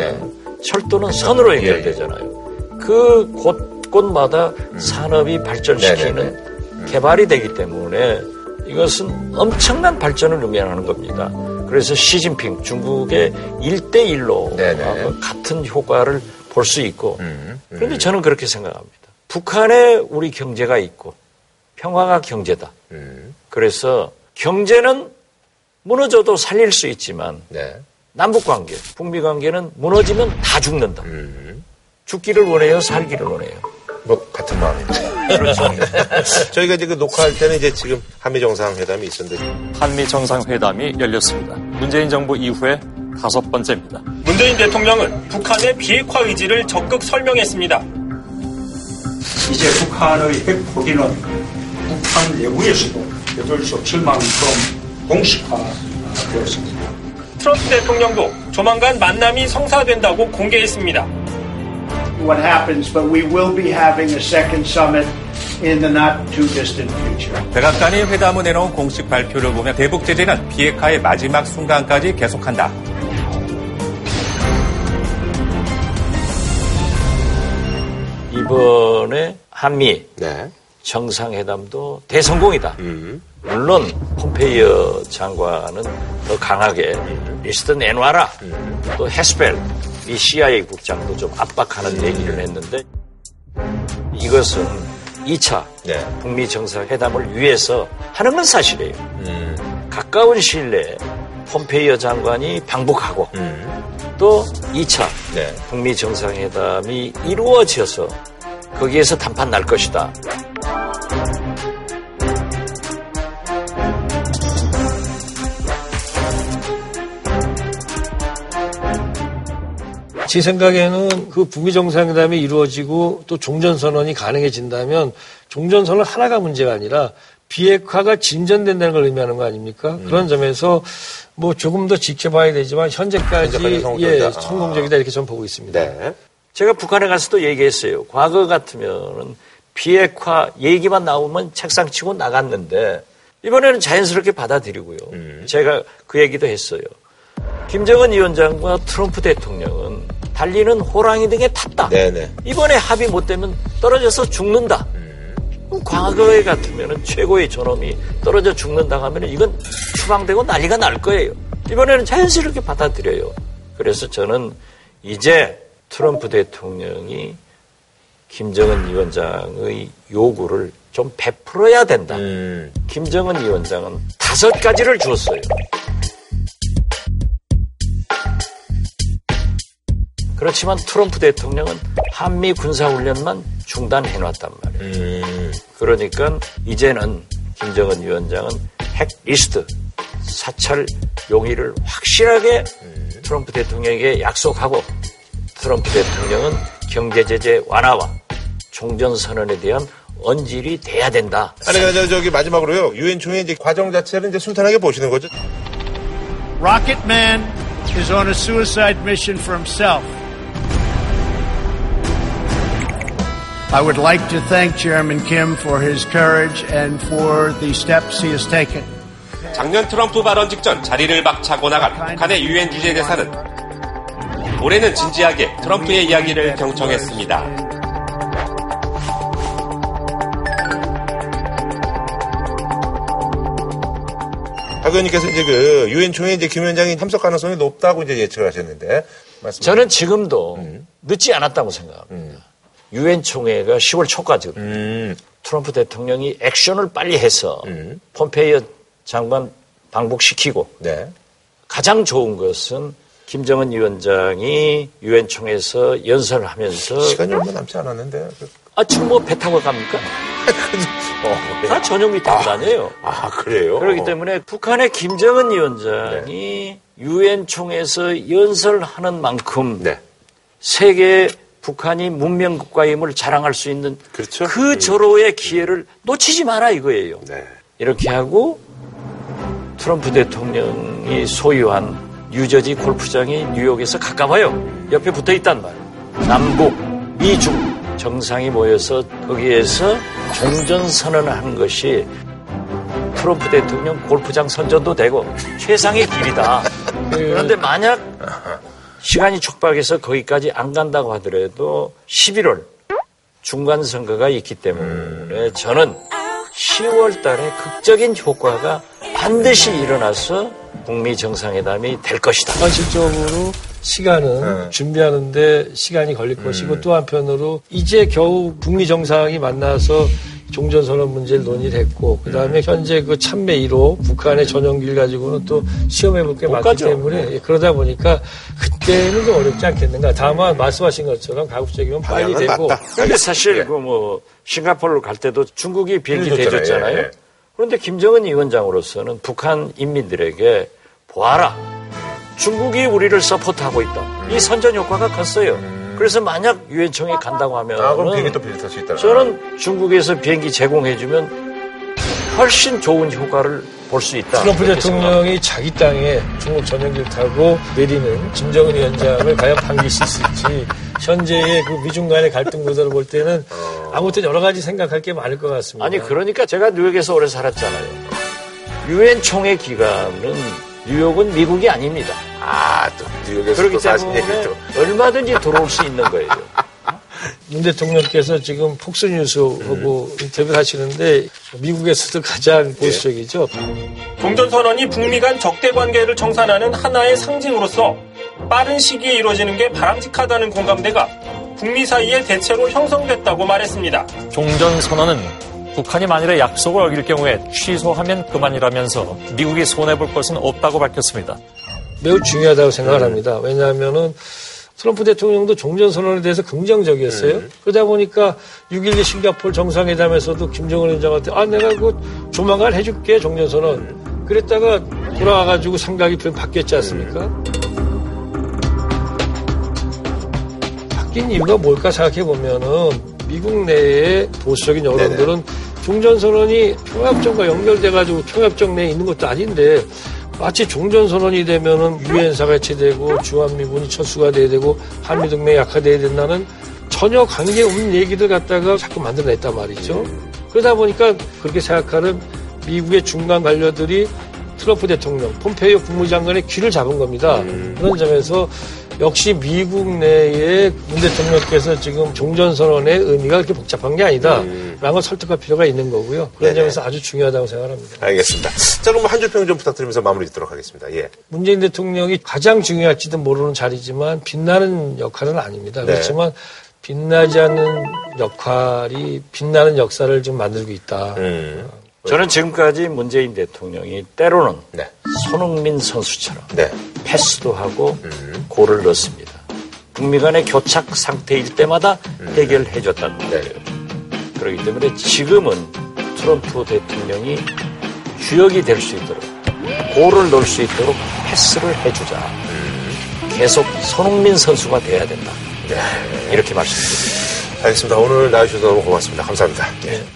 철도는 선으로 연결되잖아요. 그 곳곳마다 산업이 발전시키는 개발이 되기 때문에 이것은 엄청난 발전을 의미하는 겁니다. 그래서 시진핑 중국의 일대일로 같은 효과를 볼 수 있고 그런데 저는 그렇게 생각합니다. 북한에 우리 경제가 있고 평화가 경제다. 그래서 경제는 무너져도 살릴 수 있지만 남북 관계, 북미 관계는 무너지면 다 죽는다. 죽기를 원해요, 살기를 원해요. 뭐 같은 마음입니다. 그렇죠. 저희가 이제 그 녹화할 때는 이제 지금 한미 정상회담이 있었는데 한미 정상회담이 열렸습니다. 문재인 정부 이후에 다섯 번째입니다. 문재인 대통령은 북한의 비핵화 의지를 적극 설명했습니다. 이제 북한의 핵 포기는 북한 내부에서도 여덟 수 없을 만큼 공식화되었습니다. 트럼프 대통령도 조만간 만남이 성사된다고 공개했습니다. what happens, but we will be having a second summit in the not too distant future. 백악관이 회담을 내놓은 공식 발표를 보면 대북 제재는 비핵화의 마지막 순간까지 계속한다. 이번에 한미 정상회담도 대성공이다. 물론 폼페이오 장관은 더 강하게 리스트 내놔라. 또 해스펠 이 CIA 국장도 좀 압박하는 얘기를 했는데 이것은 2차 북미 정상회담을 위해서 하는 건 사실이에요. 가까운 시일 내에 폼페이오 장관이 방북하고 또 2차 북미 정상회담이 이루어져서 거기에서 단판 날 것이다. 제 생각에는 그 북미 정상회담이 이루어지고 또 종전선언이 가능해진다면 종전선언 하나가 문제가 아니라 비핵화가 진전된다는 걸 의미하는 거 아닙니까? 그런 점에서 뭐 조금 더 지켜봐야 되지만 현재까지 현재까지 성공적이다. 예, 성공적이다 이렇게 저는 보고 있습니다. 제가 북한에 가서도 얘기했어요. 과거 같으면은 비핵화 얘기만 나오면 책상 치고 나갔는데 이번에는 자연스럽게 받아들이고요. 제가 그 얘기도 했어요. 김정은 위원장과 트럼프 대통령은 달리는 호랑이 등에 탔다. 네네. 이번에 합의 못 되면 떨어져서 죽는다. 그럼 과거에 같으면 최고의 존엄이 떨어져 죽는다 하면 이건 추방되고 난리가 날 거예요. 이번에는 자연스럽게 받아들여요. 그래서 저는 이제 트럼프 대통령이 김정은 위원장의 요구를 좀 베풀어야 된다. 김정은 위원장은 다섯 가지를 주었어요. 그렇지만 트럼프 대통령은 한미 군사훈련만 중단해놨단 말이에요. 그러니까 이제는 김정은 위원장은 핵 리스트 사찰 용의를 확실하게 트럼프 대통령에게 약속하고 트럼프 대통령은 경제제재 완화와 종전선언에 대한 언질이 돼야 된다. 아니, 저, 저기 마지막으로요. 유엔 총회 이제 과정 자체를 이제 순탄하게 보시는 거죠. Rocket Man is on a suicide mission for himself. I would like to thank Chairman Kim for his courage and for the steps he has taken. 작년 트럼프 발언 직전 자리를 막차고 나간 북한의 유엔 주재 대사는 올해는 진지하게 트럼프의 이야기를 경청했습니다. 박 의원님께서 이제 그 유엔 총회 이제 김 위원장이 참석 가능성이 높다고 이제 예측을 하셨는데 말씀. 저는 지금도 늦지 않았다고 생각합니다. 유엔 총회가 10월 초까지거든요. 트럼프 대통령이 액션을 빨리 해서 폼페이어 장관 방북시키고 가장 좋은 것은 김정은 위원장이 유엔 총회에서 연설을 하면서 시간이 얼마 남지 않았는데. 아 지금 뭐 배 타고 갑니까? 다 전용기 타고 다녀요. 아 그래요? 그렇기 때문에 북한의 김정은 위원장이 유엔 총회에서 연설하는 만큼 세계 북한이 문명 국가임을 자랑할 수 있는 그 절호의 기회를 놓치지 마라 이거예요. 이렇게 하고 트럼프 대통령이 소유한 뉴저지 골프장이 뉴욕에서 가까워요. 옆에 붙어 있단 말이에요. 남북, 미중 정상이 모여서 거기에서 종전 선언을 한 것이 트럼프 대통령 골프장 선전도 되고 최상의 길이다. 그런데 만약 시간이 촉박해서 거기까지 안 간다고 하더라도 11월 중간 선거가 있기 때문에 저는 10월 달에 극적인 효과가 반드시 일어나서 북미 정상회담이 될 것이다. 현실적으로 시간은 준비하는데 시간이 걸릴 것이고 또 한편으로 이제 겨우 북미 정상이 만나서 종전선언 문제를 논의를 했고 그 다음에 현재 그 참배 1호 북한의 전용기를 가지고는 또 시험해 볼게못 많기 가죠. 때문에 예, 그러다 보니까 그때는 좀 어렵지 않겠는가. 다만 말씀하신 것처럼 가급적이면 빨리 되고 맞다. 근데 사실 그뭐 싱가포르를 갈 때도 중국이 비행기 해줬잖아요. 대줬잖아요. 예. 그런데 김정은 위원장으로서는 북한 인민들에게 보아라. 중국이 우리를 서포트하고 있다. 이 선전 효과가 컸어요. 그래서 만약 유엔청에 간다고 하면 아, 그럼 비행기 또 비행기 탈수 있다. 저는 중국에서 비행기 제공해주면 훨씬 좋은 효과를 볼 수 있다. 트럼프. 대통령이 자기 땅에 중국 전용기를 타고 내리는 김정은 위원장을 과연 반길 수 있을지 현재의 그 미중 간의 갈등 구도를 볼 때는 아무튼 여러 가지 생각할 게 많을 것 같습니다. 아니 그러니까 제가 뉴욕에서 오래 살았잖아요. 유엔 총회 기간은 뉴욕은 미국이 아닙니다. 아, 또 뉴욕에서 그렇기 때문에 얘기 또. 얼마든지 들어올 수 있는 거예요. 문 대통령께서 지금 폭스뉴스하고 인터뷰를 하시는데 미국에서도 가장 보수적이죠. 종전선언이 북미 간 적대 관계를 정산하는 하나의 상징으로서 빠른 시기에 이루어지는 게 바람직하다는 공감대가 북미 사이에 대체로 형성됐다고 말했습니다. 종전선언은 북한이 만일에 약속을 어길 경우에 취소하면 그만이라면서 미국이 손해볼 것은 없다고 밝혔습니다. 매우 중요하다고 생각을 합니다. 왜냐하면은 트럼프 대통령도 종전선언에 대해서 긍정적이었어요. 그러다 보니까 6.12 싱가폴 정상회담에서도 김정은 위원장한테 아, 내가 그 조만간 해줄게 종전선언. 그랬다가 돌아와가지고 생각이 좀 바뀌었지 않습니까? 바뀐 이유가 뭘까 생각해 보면은 미국 내의 보수적인 여론들은 종전선언이 평화협정과 연결돼가지고 평화협정 내에 있는 것도 아닌데 마치 종전선언이 되면은 유엔사가 해체되고 주한미군이 철수가 돼야 되고 한미동맹이 약화돼야 된다는 전혀 관계없는 얘기들 갖다가 자꾸 만들어냈단 말이죠. 그러다 보니까 그렇게 생각하는 미국의 중간 관료들이 트럼프 대통령, 폼페이오 국무장관의 귀를 잡은 겁니다. 그런 점에서 역시 미국 내에 문 대통령께서 지금 종전선언의 의미가 그렇게 복잡한 게 아니다. 라는 걸 설득할 필요가 있는 거고요. 그런 네네. 점에서 아주 중요하다고 생각합니다. 알겠습니다. 자, 그럼 한줄 평 좀 부탁드리면서 마무리 짓도록 하겠습니다. 예. 문재인 대통령이 가장 중요할지도 모르는 자리지만 빛나는 역할은 아닙니다. 네. 그렇지만 빛나지 않는 역할이 빛나는 역사를 좀 만들고 있다. 음. 저는 지금까지 문재인 대통령이 때로는 네. 손흥민 선수처럼 네. 패스도 하고 골을 넣습니다. 북미 간의 교착 상태일 때마다 해결해 줬다는 거예요. 그렇기 때문에 지금은 트럼프 대통령이 주역이 될 수 있도록 골을 넣을 수 있도록 패스를 해주자. 계속 손흥민 선수가 돼야 된다. 이렇게 말씀드립니다. 알겠습니다. 오늘 나와주셔서 너무 고맙습니다. 감사합니다. 예.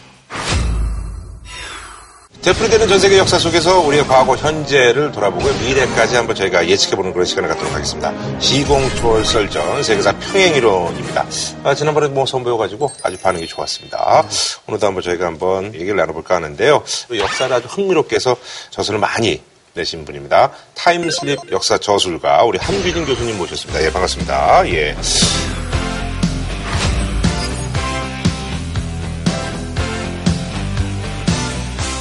되풀이되는 전 세계 역사 속에서 우리의 과거, 현재를 돌아보고 미래까지 한번 저희가 예측해보는 그런 시간을 갖도록 하겠습니다. 시공초월설전 세계사 평행이론입니다. 아, 지난번에 뭐 선보여가지고 아주 반응이 좋았습니다. 오늘도 한번 저희가 한번 얘기를 나눠볼까 하는데요. 역사를 아주 흥미롭게 해서 저서를 많이 내신 분입니다. time slip 역사 저술가 우리 함규진 교수님 모셨습니다. 예, 반갑습니다. 예.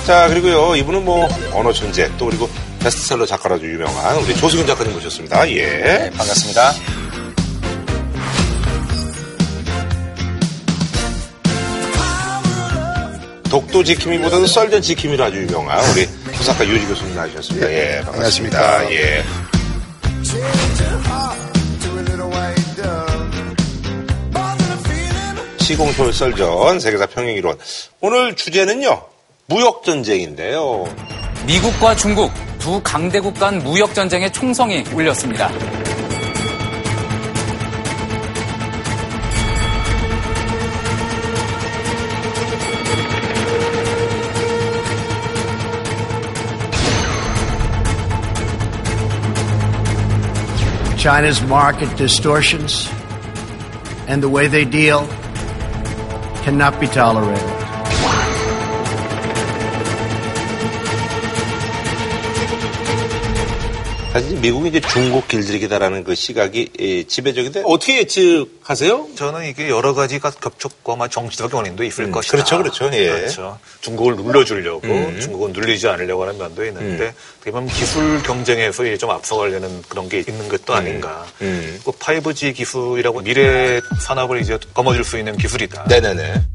자, 그리고요, 이분은 뭐, 언어 천재, 또 그리고 베스트셀러 작가로도 유명한 우리 조승연 작가님 모셨습니다. 예. 반갑습니다. 독도 지킴이보다는 썰전 지킴이로 아주 유명한 우리 조사가 유지 교수님 나오셨습니다. 예, 반갑습니다. 예. 시공초월 썰전 세계사 평행 이론. 오늘 주제는요, 무역 전쟁인데요. 미국과 중국 두 강대국 간 무역 전쟁의 총성이 울렸습니다. China's market distortions and the way they deal cannot be tolerated. 사실 미국이 이제 중국 길들이기다라는 그 시각이 예, 지배적인데 어떻게 예측하세요? 저는 이게 여러 가지가 겹쳤고 아마 정치적 원인도 있을 음, 것이다. 그렇죠, 그렇죠. 예. 그렇죠. 중국을 눌러주려고 음. 중국은 눌리지 않으려고 하는 면도 있는데 음. 어떻게 보면 기술 경쟁에서 좀 앞서가려는 그런 게 있는 것도 아닌가. 음. 그 5G 기술이라고 미래 산업을 이제 거머쥘 수 있는 기술이다. 네네네.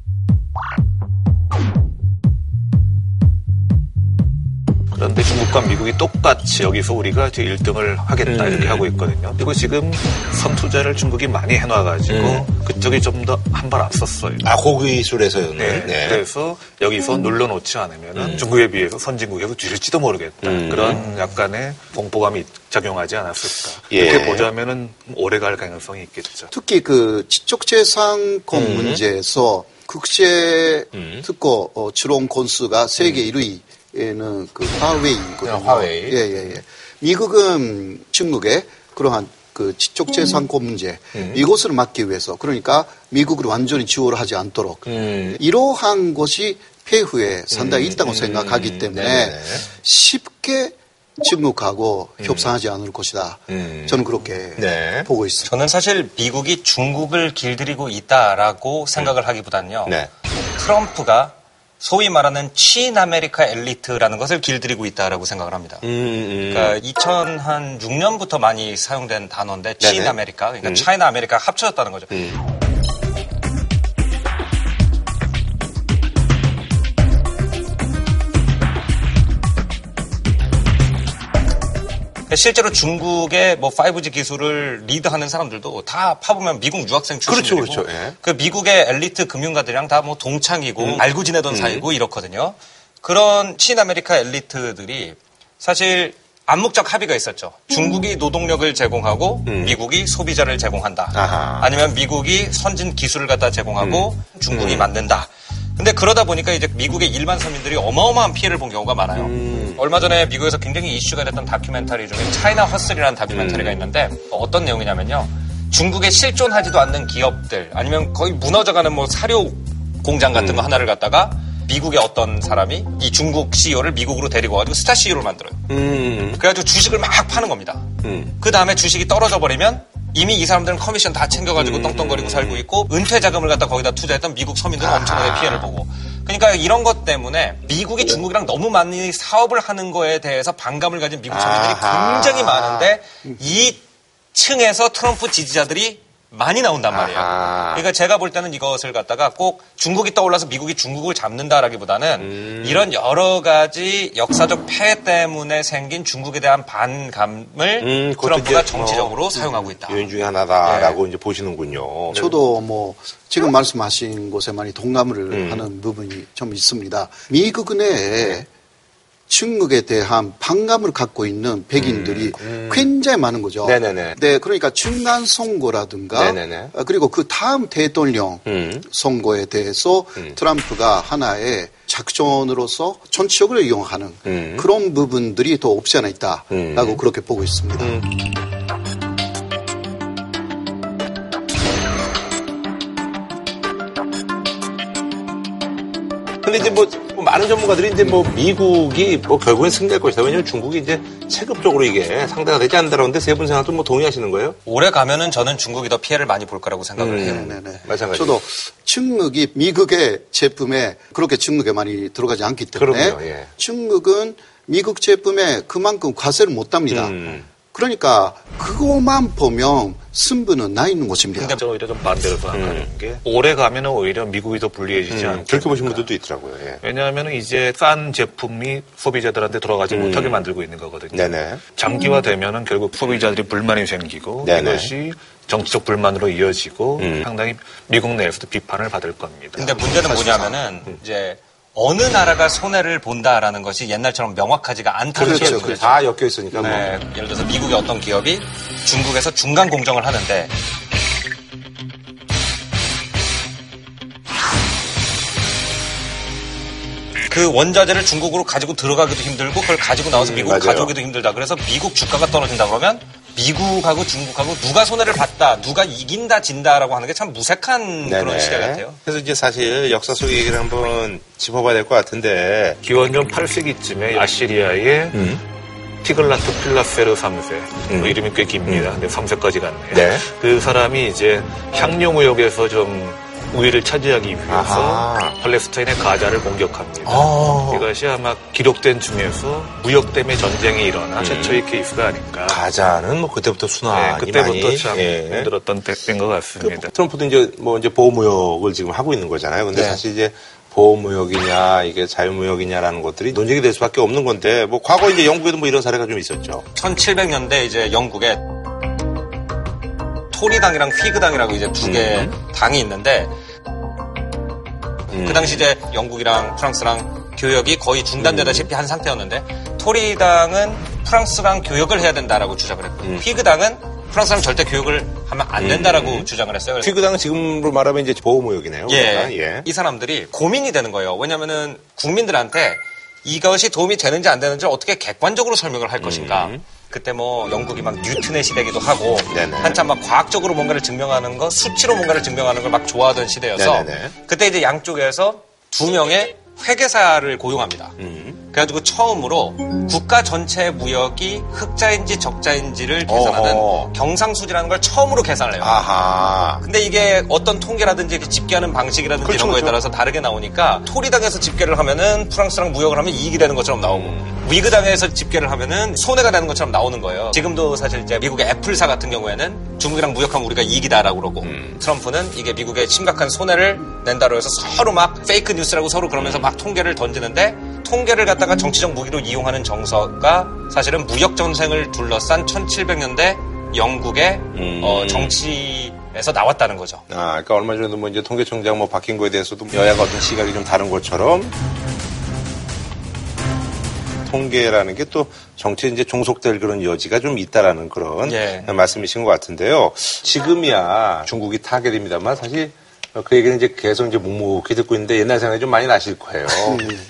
중국과 미국이 똑같이 여기서 우리가 이제 1등을 하겠다 음. 이렇게 하고 있거든요. 그리고 지금 선 투자를 중국이 많이 해놔가지고 그쪽이 좀 더 한 발 앞섰어요. 아, 고기술에서는. 네. 네. 그래서 여기서 눌러놓지 않으면 음. 중국에 비해서 선진국에서 뒤질지도 모르겠다. 음. 그런 약간의 공포감이 작용하지 않았을까. 예. 이렇게 보자면은 오래 갈 가능성이 있겠죠. 특히 그 지적재산권 음. 문제에서 국제 음. 특허 어, 출원 건수가 세계 1위 에는 그 화웨이거든요. 아, 화웨이. 예, 예, 예. 미국은 중국에 그러한 그 지적재산권 문제 음. 이것을 막기 위해서 그러니까 미국을 완전히 지원을 하지 않도록 음. 이러한 것이 폐후에 상당히 음, 있다고 음, 생각하기 때문에 네네네. 쉽게 중국하고 협상하지 않을 것이다. 저는 그렇게 보고 있습니다. 저는 사실 미국이 중국을 길들이고 있다라고 생각을 하기보다는요. 트럼프가 소위 말하는 Chimerica 엘리트라는 것을 길들이고 있다라고 생각을 합니다. 그러니까 2006년부터 많이 사용된 단어인데. Chimerica, 그러니까 음. China America 합쳐졌다는 거죠. 실제로 중국의 뭐 5G 기술을 리드하는 사람들도 다 파보면 미국 유학생 출신이고 그렇죠, 그렇죠. 예. 그 미국의 엘리트 금융가들이랑 다 뭐 동창이고 음. 알고 지내던 음. 사이고 이렇거든요. 그런 Chimerica 엘리트들이 사실 암묵적 합의가 있었죠. 중국이 노동력을 제공하고 미국이 소비자를 제공한다. 음. 아하. 아니면 미국이 선진 기술을 갖다 제공하고 중국이 음. 만든다. 근데 그러다 보니까 이제 미국의 일반 서민들이 어마어마한 피해를 본 경우가 많아요. 음. 얼마 전에 미국에서 굉장히 이슈가 됐던 다큐멘터리 중에 China Hustle이라는 다큐멘터리가 음. 있는데 어떤 내용이냐면요. 중국에 실존하지도 않는 기업들 아니면 거의 무너져가는 뭐 사료 공장 같은 음. 거 하나를 갖다가 미국의 어떤 사람이 이 중국 CEO를 미국으로 데리고 와가지고 스타 CEO를 만들어요. 음. 그래가지고 주식을 막 파는 겁니다. 그 다음에 주식이 떨어져 버리면 이미 이 사람들은 커미션 다 챙겨가지고 떵떵거리고 살고 있고 은퇴 자금을 갖다 거기다 투자했던 미국 서민들은 엄청나게 피해를 보고. 그러니까 이런 것 때문에 미국이 중국이랑 너무 많이 사업을 하는 거에 대해서 반감을 가진 미국 서민들이 아하. 굉장히 많은데 이 층에서 트럼프 지지자들이 많이 나온단 말이에요. 그러니까 제가 볼 때는 이것을 갖다가 꼭 중국이 떠올라서 미국이 중국을 잡는다라기보다는 음. 이런 여러 가지 역사적 폐해 때문에 생긴 중국에 대한 반감을 음, 트럼프가 이제 정치적으로 뭐 사용하고 있다. 요인 중에 하나다라고 이제 보시는군요. 저도 뭐 지금 말씀하신 것에 많이 동감을 하는 부분이 좀 있습니다. 미국 내에 중국에 대한 반감을 갖고 있는 백인들이 굉장히 많은 거죠. 네네네. 네, 그러니까 중간 선거라든가 네네네. 어, 그리고 그 다음 대통령 음. 선거에 대해서 트럼프가 하나의 작전으로서 정치적으로 이용하는 음. 그런 부분들이 더 없지 않아 있다라고 그렇게 보고 있습니다. 근데 이제 뭐, 뭐 많은 전문가들이 이제 뭐 미국이 뭐 결국엔 승리할 것이다. 왜냐면 중국이 이제 체급적으로 이게 상대가 되지 않는다는데 세 분 생각도 뭐 동의하시는 거예요? 오래 가면은 저는 중국이 더 피해를 많이 볼 거라고 음. 생각을 해요. 네네. 마찬가지. 저도 중국이 미국의 제품에 그렇게 중국에 많이 들어가지 않기 때문에 그럼요, 예. 중국은 미국 제품에 그만큼 과세를 못 합니다. 음. 그러니까 그것만 보면 승부는 나 있는 것입니다. 근데 저 오히려 좀 반대로 생각하는 게 오래 가면은 오히려 미국이 더 불리해지지 음, 않을까. 그렇게 보신 분들도 있더라고요. 예. 왜냐하면 이제 싼 제품이 소비자들한테 들어가지 음. 못하게 만들고 있는 거거든요. 네네. 장기화되면은 결국 소비자들이 불만이 생기고 네네. 이것이 정치적 불만으로 이어지고 음. 상당히 미국 내에서도 비판을 받을 겁니다. 근데 문제는 뭐냐면은 이제 어느 나라가 손해를 본다라는 것이 옛날처럼 명확하지가 않다는 그렇죠. 게 그렇죠. 다 엮여 있으니까 뭐. 네, 예를 들어서 미국의 어떤 기업이 중국에서 중간 공정을 하는데 그 원자재를 중국으로 가지고 들어가기도 힘들고 그걸 가지고 나와서 음, 미국 맞아요. 가져오기도 힘들다. 그래서 미국 주가가 떨어진다 그러면 미국하고 중국하고 누가 손해를 봤다, 누가 이긴다, 진다라고 하는 게 참 무색한 그런 네네. 시대 같아요. 그래서 이제 사실 역사 속 얘기를 한번 짚어봐야 될 것 같은데. 기원전 8세기쯤에 아시리아의 티글라트 필라세르 3세. 뭐 이름이 꽤 깁니다. 근데 3세까지 갔네요. 음. 네. 그 사람이 이제 향료무역에서 좀 우위를 차지하기 위해서 아하. 팔레스타인의 가자를 공격합니다. 아. 이것이 아마 기록된 중에서 무역 때문에 전쟁이 일어나 최초의 케이스가 아닌가. 음. 가자는 뭐 그때부터 순환이 네, 그때부터 많이, 참 예. 힘들었던 때인 것 같습니다. 트럼프도 이제 뭐 이제 보호무역을 지금 하고 있는 거잖아요. 근데 네. 사실 이제 보호무역이냐 이게 자유무역이냐라는 것들이 논쟁이 될 수밖에 없는 건데 뭐 과거 이제 영국에도 뭐 이런 사례가 좀 있었죠. 1700년대 이제 영국에 토리당이랑 휘그당이라고 이제 두개 당이 있는데 그 당시 이제 영국이랑 프랑스랑 교역이 거의 중단되다시피 한 상태였는데 토리당은 프랑스랑 교역을 해야 된다라고 주장을 했고 휘그당은 프랑스랑 절대 교역을 하면 안 된다라고 주장을 했어요. 휘그당은 지금으로 말하면 이제 보호무역이네요. 예. 그러니까, 예. 이 사람들이 고민이 되는 거예요. 왜냐면은 국민들한테 이것이 도움이 되는지 안 되는지 어떻게 객관적으로 설명을 할 것인가. 그때 뭐 영국이 막 뉴튼의 시대기도 하고 네네. 한참 막 과학적으로 뭔가를 증명하는 거, 수치로 뭔가를 증명하는 걸 막 좋아하던 시대여서 네네네. 그때 이제 양쪽에서 두 명의 회계사를 고용합니다. 음. 그래가지고 처음으로 국가 전체 무역이 흑자인지 적자인지를 계산하는 어허. 경상수지라는 걸 처음으로 계산을 해요. 아하. 근데 이게 어떤 통계라든지 집계하는 방식이라든지 그렇죠, 이런 거에 그렇죠. 따라서 다르게 나오니까 토리당에서 집계를 하면은 프랑스랑 무역을 하면 이익이 되는 것처럼 나오고 음. 위그당에서 집계를 하면은 손해가 되는 것처럼 나오는 거예요. 지금도 사실 이제 미국의 애플사 같은 경우에는 중국이랑 무역하면 우리가 이익이다라고 그러고 음. 트럼프는 이게 미국에 심각한 손해를 낸다고 해서 서로 막 페이크 뉴스라고 서로 그러면서 막 통계를 던지는데 통계를 갖다가 정치적 무기로 이용하는 정서가 사실은 무역 전쟁을 둘러싼 1700년대 영국의 어, 정치 에서 나왔다는 거죠. 아, 그러니까 얼마 전에도 뭐 이제 통계청장 뭐 바뀐 거에 대해서도 여야가 어떤 시각이 좀 다른 것처럼 통계라는 게 또 정치에 이제 종속될 그런 여지가 좀 있다라는 그런 예. 말씀이신 것 같은데요. 지금이야 중국이 타겟입니다만 사실 그 얘기는 이제 계속 이제 묵묵히 듣고 있는데 옛날 생각이 좀 많이 나실 거예요.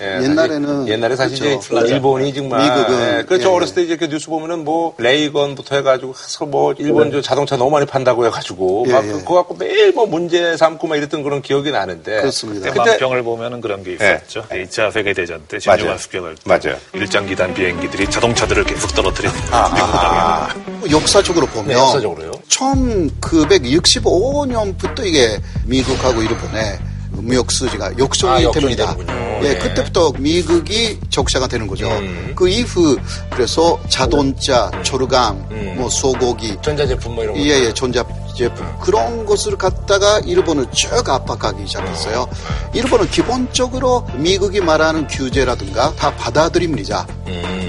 예, 사실 옛날에는 옛날에 사실 그렇죠. 이제 일본이 정말 미국은 예, 그렇죠. 예, 예. 어렸을 때 이제 그 뉴스 보면은 뭐 레이건부터 해가지고 해서 뭐 일본 저 자동차 너무 많이 판다고 해가지고 예, 막 예. 그거 갖고 매일 뭐 문제 삼고 막 이랬던 그런 기억이 나는데 그렇습니다. 그때 대만병을 보면은 그런 게 있었죠. 2차 세계 대전 때 맞아요. 진주관 습격할 때 맞아요. 일장 기단 비행기들이 자동차들을 계속 떨어뜨리는 아, 역사적으로 보면 네, 역사적으로요. 1965년부터 이게 미국 하고 일본의 무역 수지가 역전이 아, 됩니다. 예, 네. 그때부터 미국이 적자가 되는 거죠. 음. 그 이후 그래서 자동차, 초르강, 뭐 소고기, 전자제품 뭐 이런 거. 예, 예, 전자 제품 그런 것을 갖다가 일본을 쭉 압박하기 시작했어요. 일본은 기본적으로 미국이 말하는 규제라든가 다 받아들입니다.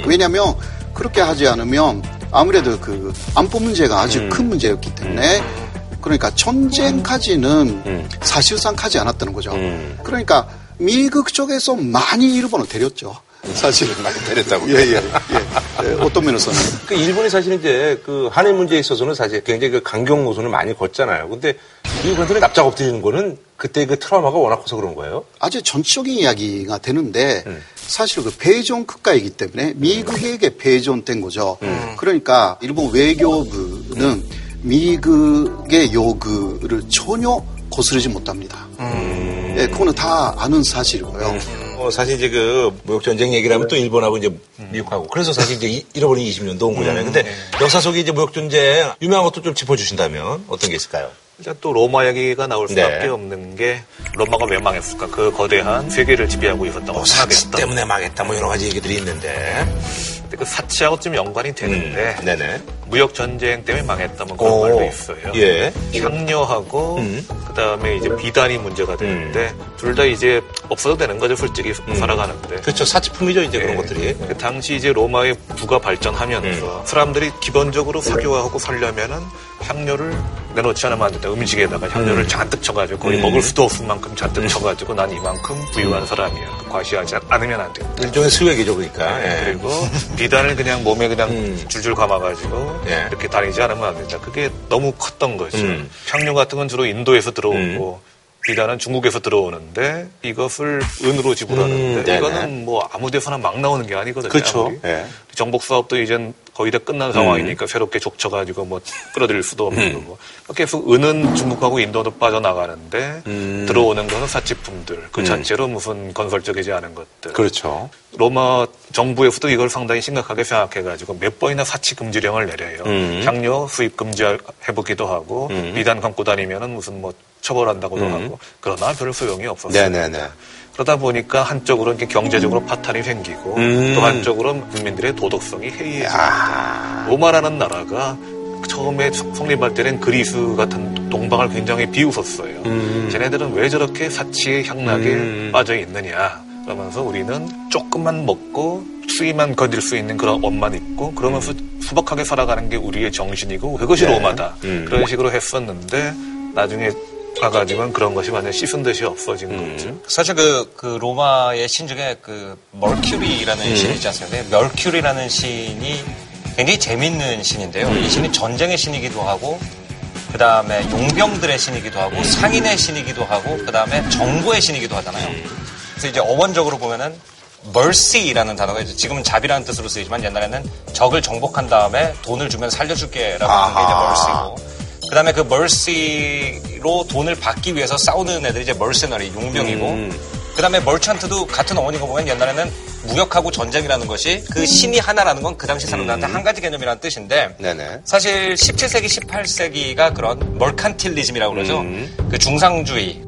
왜냐하면 그렇게 하지 않으면 아무래도 그 안보 문제가 아주 큰 문제였기 때문에 그러니까 전쟁까지는 사실상 하지 않았다는 거죠. 그러니까 미국 쪽에서 많이 일본을 데렸죠. 사실은 많이 때렸다고. 예, 예, 예. 예, 어떤 면에서는. 그 일본이 사실 이제 그 한일 문제에 있어서는 사실 굉장히 그 강경 노선을 많이 걷잖아요. 근데 미국한테는 납작 엎드리는 거는 그때 그 트라우마가 워낙 커서 그런 거예요. 아주 전적인 이야기가 되는데 사실 그 배전 국가이기 때문에 미국에게 배전된 거죠. 그러니까 일본 외교부는 미국의 요구를 전혀 거스르지 못합니다. 예, 그거는 다 아는 사실이고요. 어, 사실 이제 그 무역 전쟁 얘기를 하면 또 일본하고 이제 미국하고 그래서 사실 이제 이- 잃어버린 20년도 온 거잖아요. 근데 역사 속에 이제 무역 전쟁 유명한 것도 좀 짚어주신다면 어떤 게 있을까요? 일단 또 로마 얘기가 나올 수밖에 네. 없는 게 로마가 왜 망했을까? 그 거대한 세계를 지배하고 있었다고 사치 생각했다. 때문에 망했다 뭐 여러 가지 얘기들이 있는데. 그 사치하고 좀 연관이 되는데 네네. 무역 전쟁 때문에 망했다 뭐 그런 오. 말도 있어요. 예. 향료하고 그다음에 이제 비단이 문제가 되는데 둘다 이제 없어도 되는 거죠, 솔직히 살아가는데. 그렇죠. 사치품이죠, 이제 그런 예. 것들이. 그 당시 이제 로마의 부가 발전하면서 사람들이 기본적으로 사교화하고 살려면은 향료를 내놓지 않으면 안 된다. 음식에다가 향료를 잔뜩 쳐가지고 거의 음. 먹을 수도 없을 만큼 잔뜩 쳐가지고 난 이만큼 부유한 사람이야. 과시하지 않으면 안 된다. 일종의 수액이죠, 그러니까. 네, 예. 그리고 비단을 그냥 몸에 그냥 줄줄 감아가지고 예. 이렇게 다니지 않으면 안 된다. 그게 너무 컸던 거죠. 음. 향료 같은 건 주로 인도에서 들어오고 비단은 중국에서 들어오는데 이것을 은으로 지불하는데 음. 이거는 뭐 아무 데서나 막 나오는 게 아니거든요. 그렇죠. 예. 정복 사업도 이젠 거의 다 끝난 상황이니까 새롭게 족쳐가지고 뭐 끌어들일 수도 없는 음. 거고 계속 은은 중국하고 인도도 빠져나가는데 들어오는 거는 사치품들 그 음. 자체로 무슨 건설적이지 않은 것들 그렇죠. 로마 정부에서도 이걸 상당히 심각하게 생각해가지고 몇 번이나 사치 금지령을 내려요. 음. 향료 수입 금지 해보기도 하고 음. 비단 감고 다니면은 무슨 뭐 처벌한다고도 음. 하고 그러나 별 소용이 없었어요. 네네네. 그러다 보니까 한쪽으로 이렇게 경제적으로 파탄이 생기고 음. 또 한쪽으로 국민들의 도덕성이 해이해집니다. 아. 로마라는 나라가 처음에 성립할 때는 그리스 같은 동방을 굉장히 비웃었어요. 음. 쟤네들은 왜 저렇게 사치의 향락에 음. 빠져 있느냐. 그러면서 우리는 조금만 먹고 수위만 건질 수 있는 그런 옷만 입고 그러면서 수박하게 살아가는 게 우리의 정신이고 그것이 네. 로마다. 음. 그런 식으로 했었는데 나중에 가가지고는 그런 것이 완전 씻은 듯이 없어진 음. 거죠. 사실 그, 그 로마의 신 중에 그 멀큐리라는 음. 신이 있지 않습니까? 근데 멀큐리라는 신이 굉장히 재밌는 신인데요. 음. 이 신이 전쟁의 신이기도 하고, 그 다음에 용병들의 신이기도 음. 하고, 상인의 신이기도 하고, 그 다음에 정부의 신이기도 하잖아요. 그래서 이제 어원적으로 보면은 mercy라는 단어가 이제 지금은 자비라는 뜻으로 쓰이지만 옛날에는 적을 정복한 다음에 돈을 주면 살려줄게라고 하는 게 이제 mercy고 그 다음에 그 mercy로 돈을 받기 위해서 싸우는 애들이 이제 mercenary 용병이고 음. 그다음에 멀찬트도 같은 어원인 거 보면 옛날에는 무역하고 전쟁이라는 것이 그 신이 하나라는 건 그 당시 사람들한테 한 가지 개념이라는 뜻인데 네네. 사실 17세기, 18세기가 그런 멀칸틸리즘이라고 그러죠. 그 중상주의.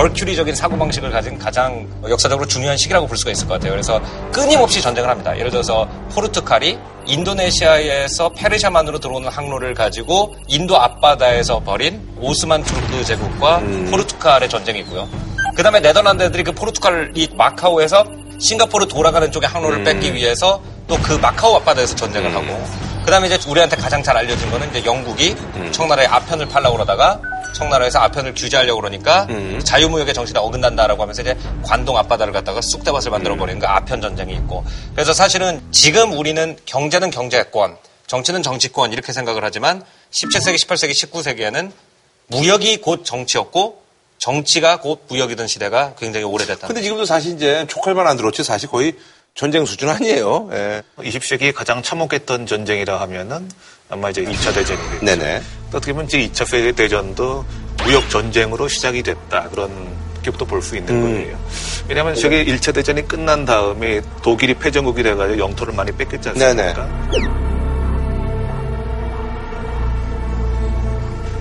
그 mercantile적인 사고방식을 가진 가장 역사적으로 중요한 시기라고 볼 수가 있을 것 같아요. 그래서 끊임없이 전쟁을 합니다. 예를 들어서 포르투갈이 인도네시아에서 페르시아만으로 들어오는 항로를 가지고 인도 앞바다에서 벌인 오스만 투르크 제국과 포르투갈의 전쟁이 있고요. 그 다음에 네덜란드 애들이 그 포르투갈이 마카오에서 싱가포르 돌아가는 쪽에 항로를 뺏기 위해서 또 그 마카오 앞바다에서 전쟁을 하고 그 다음에 이제 우리한테 가장 잘 알려진 거는 이제 영국이 청나라의 아편을 팔려고 그러다가 청나라에서 아편을 규제하려고 그러니까 자유무역의 정신에 어긋난다라고 하면서 이제 관동 앞바다를 갖다가 쑥대밭을 만들어 버리는 그 아편 전쟁이 있고. 그래서 사실은 지금 우리는 경제는 경제권, 정치는 정치권 이렇게 생각을 하지만 17세기, 18세기, 19세기에는 무역이 곧 정치였고 정치가 곧 무역이던 시대가 굉장히 오래됐다. 근데 지금도 사실 이제 촉할만 안 들었지? 사실 거의 전쟁 수준 아니에요. 예. 20세기 가장 참혹했던 전쟁이라 하면은 아마 이제 2차 대전이겠죠. 네네. 어떻게 보면 이제 2차 세계 대전도 무역 전쟁으로 시작이 됐다 그런 기억도 볼 수 있는 음. 거예요. 왜냐하면 저게 1차 대전이 끝난 다음에 독일이 패전국이 돼가지고 영토를 많이 뺏겼지 않습니까?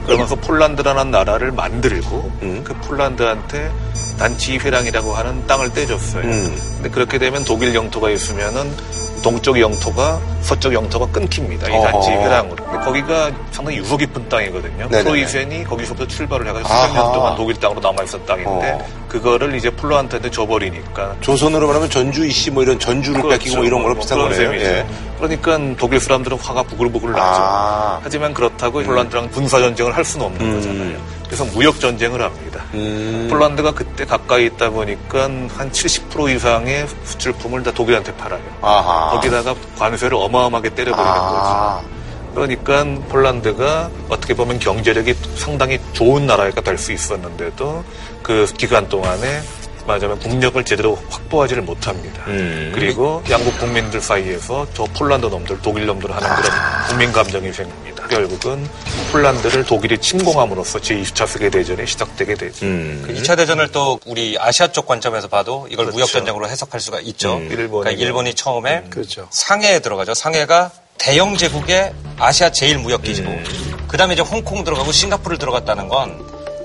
그러면서 폴란드라는 나라를 만들고 음. 그 폴란드한테 단치 회랑이라고 하는 땅을 떼줬어요. 음. 근데 그렇게 되면 독일 영토가 있으면은 동쪽 영토가 서쪽 영토가 끊깁니다. 이 단지. 회랑으로. 거기가 상당히 유서 깊은 땅이거든요. 네네네. 프로이센이 거기서부터 출발을 해가지고. 수백 년 동안 독일 땅으로 남아있었던 땅인데 어. 그거를 이제 폴란드한테 줘버리니까 조선으로 말하면 전주 이씨 뭐 이런 전주를 뺏기고 뭐 이런 거로 비슷한 그런 거네요. 셈이죠. 예. 그러니까 독일 사람들은 화가 부글부글 나죠. 아. 하지만 그렇다고 폴란드랑 군사 전쟁을 할 수는 없는 음. 거잖아요. 그래서 무역 전쟁을 합니다. 음. 폴란드가 그때 가까이 있다 보니까 한 70% 이상의 수출품을 다 독일한테 팔아요. 아하. 거기다가 관세를 어마어마하게 때려버리는 아. 거죠. 그러니까 폴란드가 어떻게 보면 경제력이 상당히 좋은 나라가 될 수 있었는데도 그 기간 동안에 말하자면 국력을 제대로 확보하지를 못합니다. 음. 그리고 양국 국민들 사이에서 저 폴란드 놈들, 독일 놈들 하는 그런 국민 감정이 생깁니다. 결국은 폴란드를 독일이 침공함으로써 제2차 세계대전이 시작되게 되죠. 음. 그 2차 대전을 또 우리 아시아 쪽 관점에서 봐도 이걸 그렇죠. 무역 전쟁으로 해석할 수가 있죠. 음. 일본이 그러니까 일본이 처음에 그렇죠. 상해에 들어가죠. 상해가 대영 제국의 아시아 제일 무역 기지고 음. 그다음에 이제 홍콩 들어가고 싱가포르를 들어갔다는 건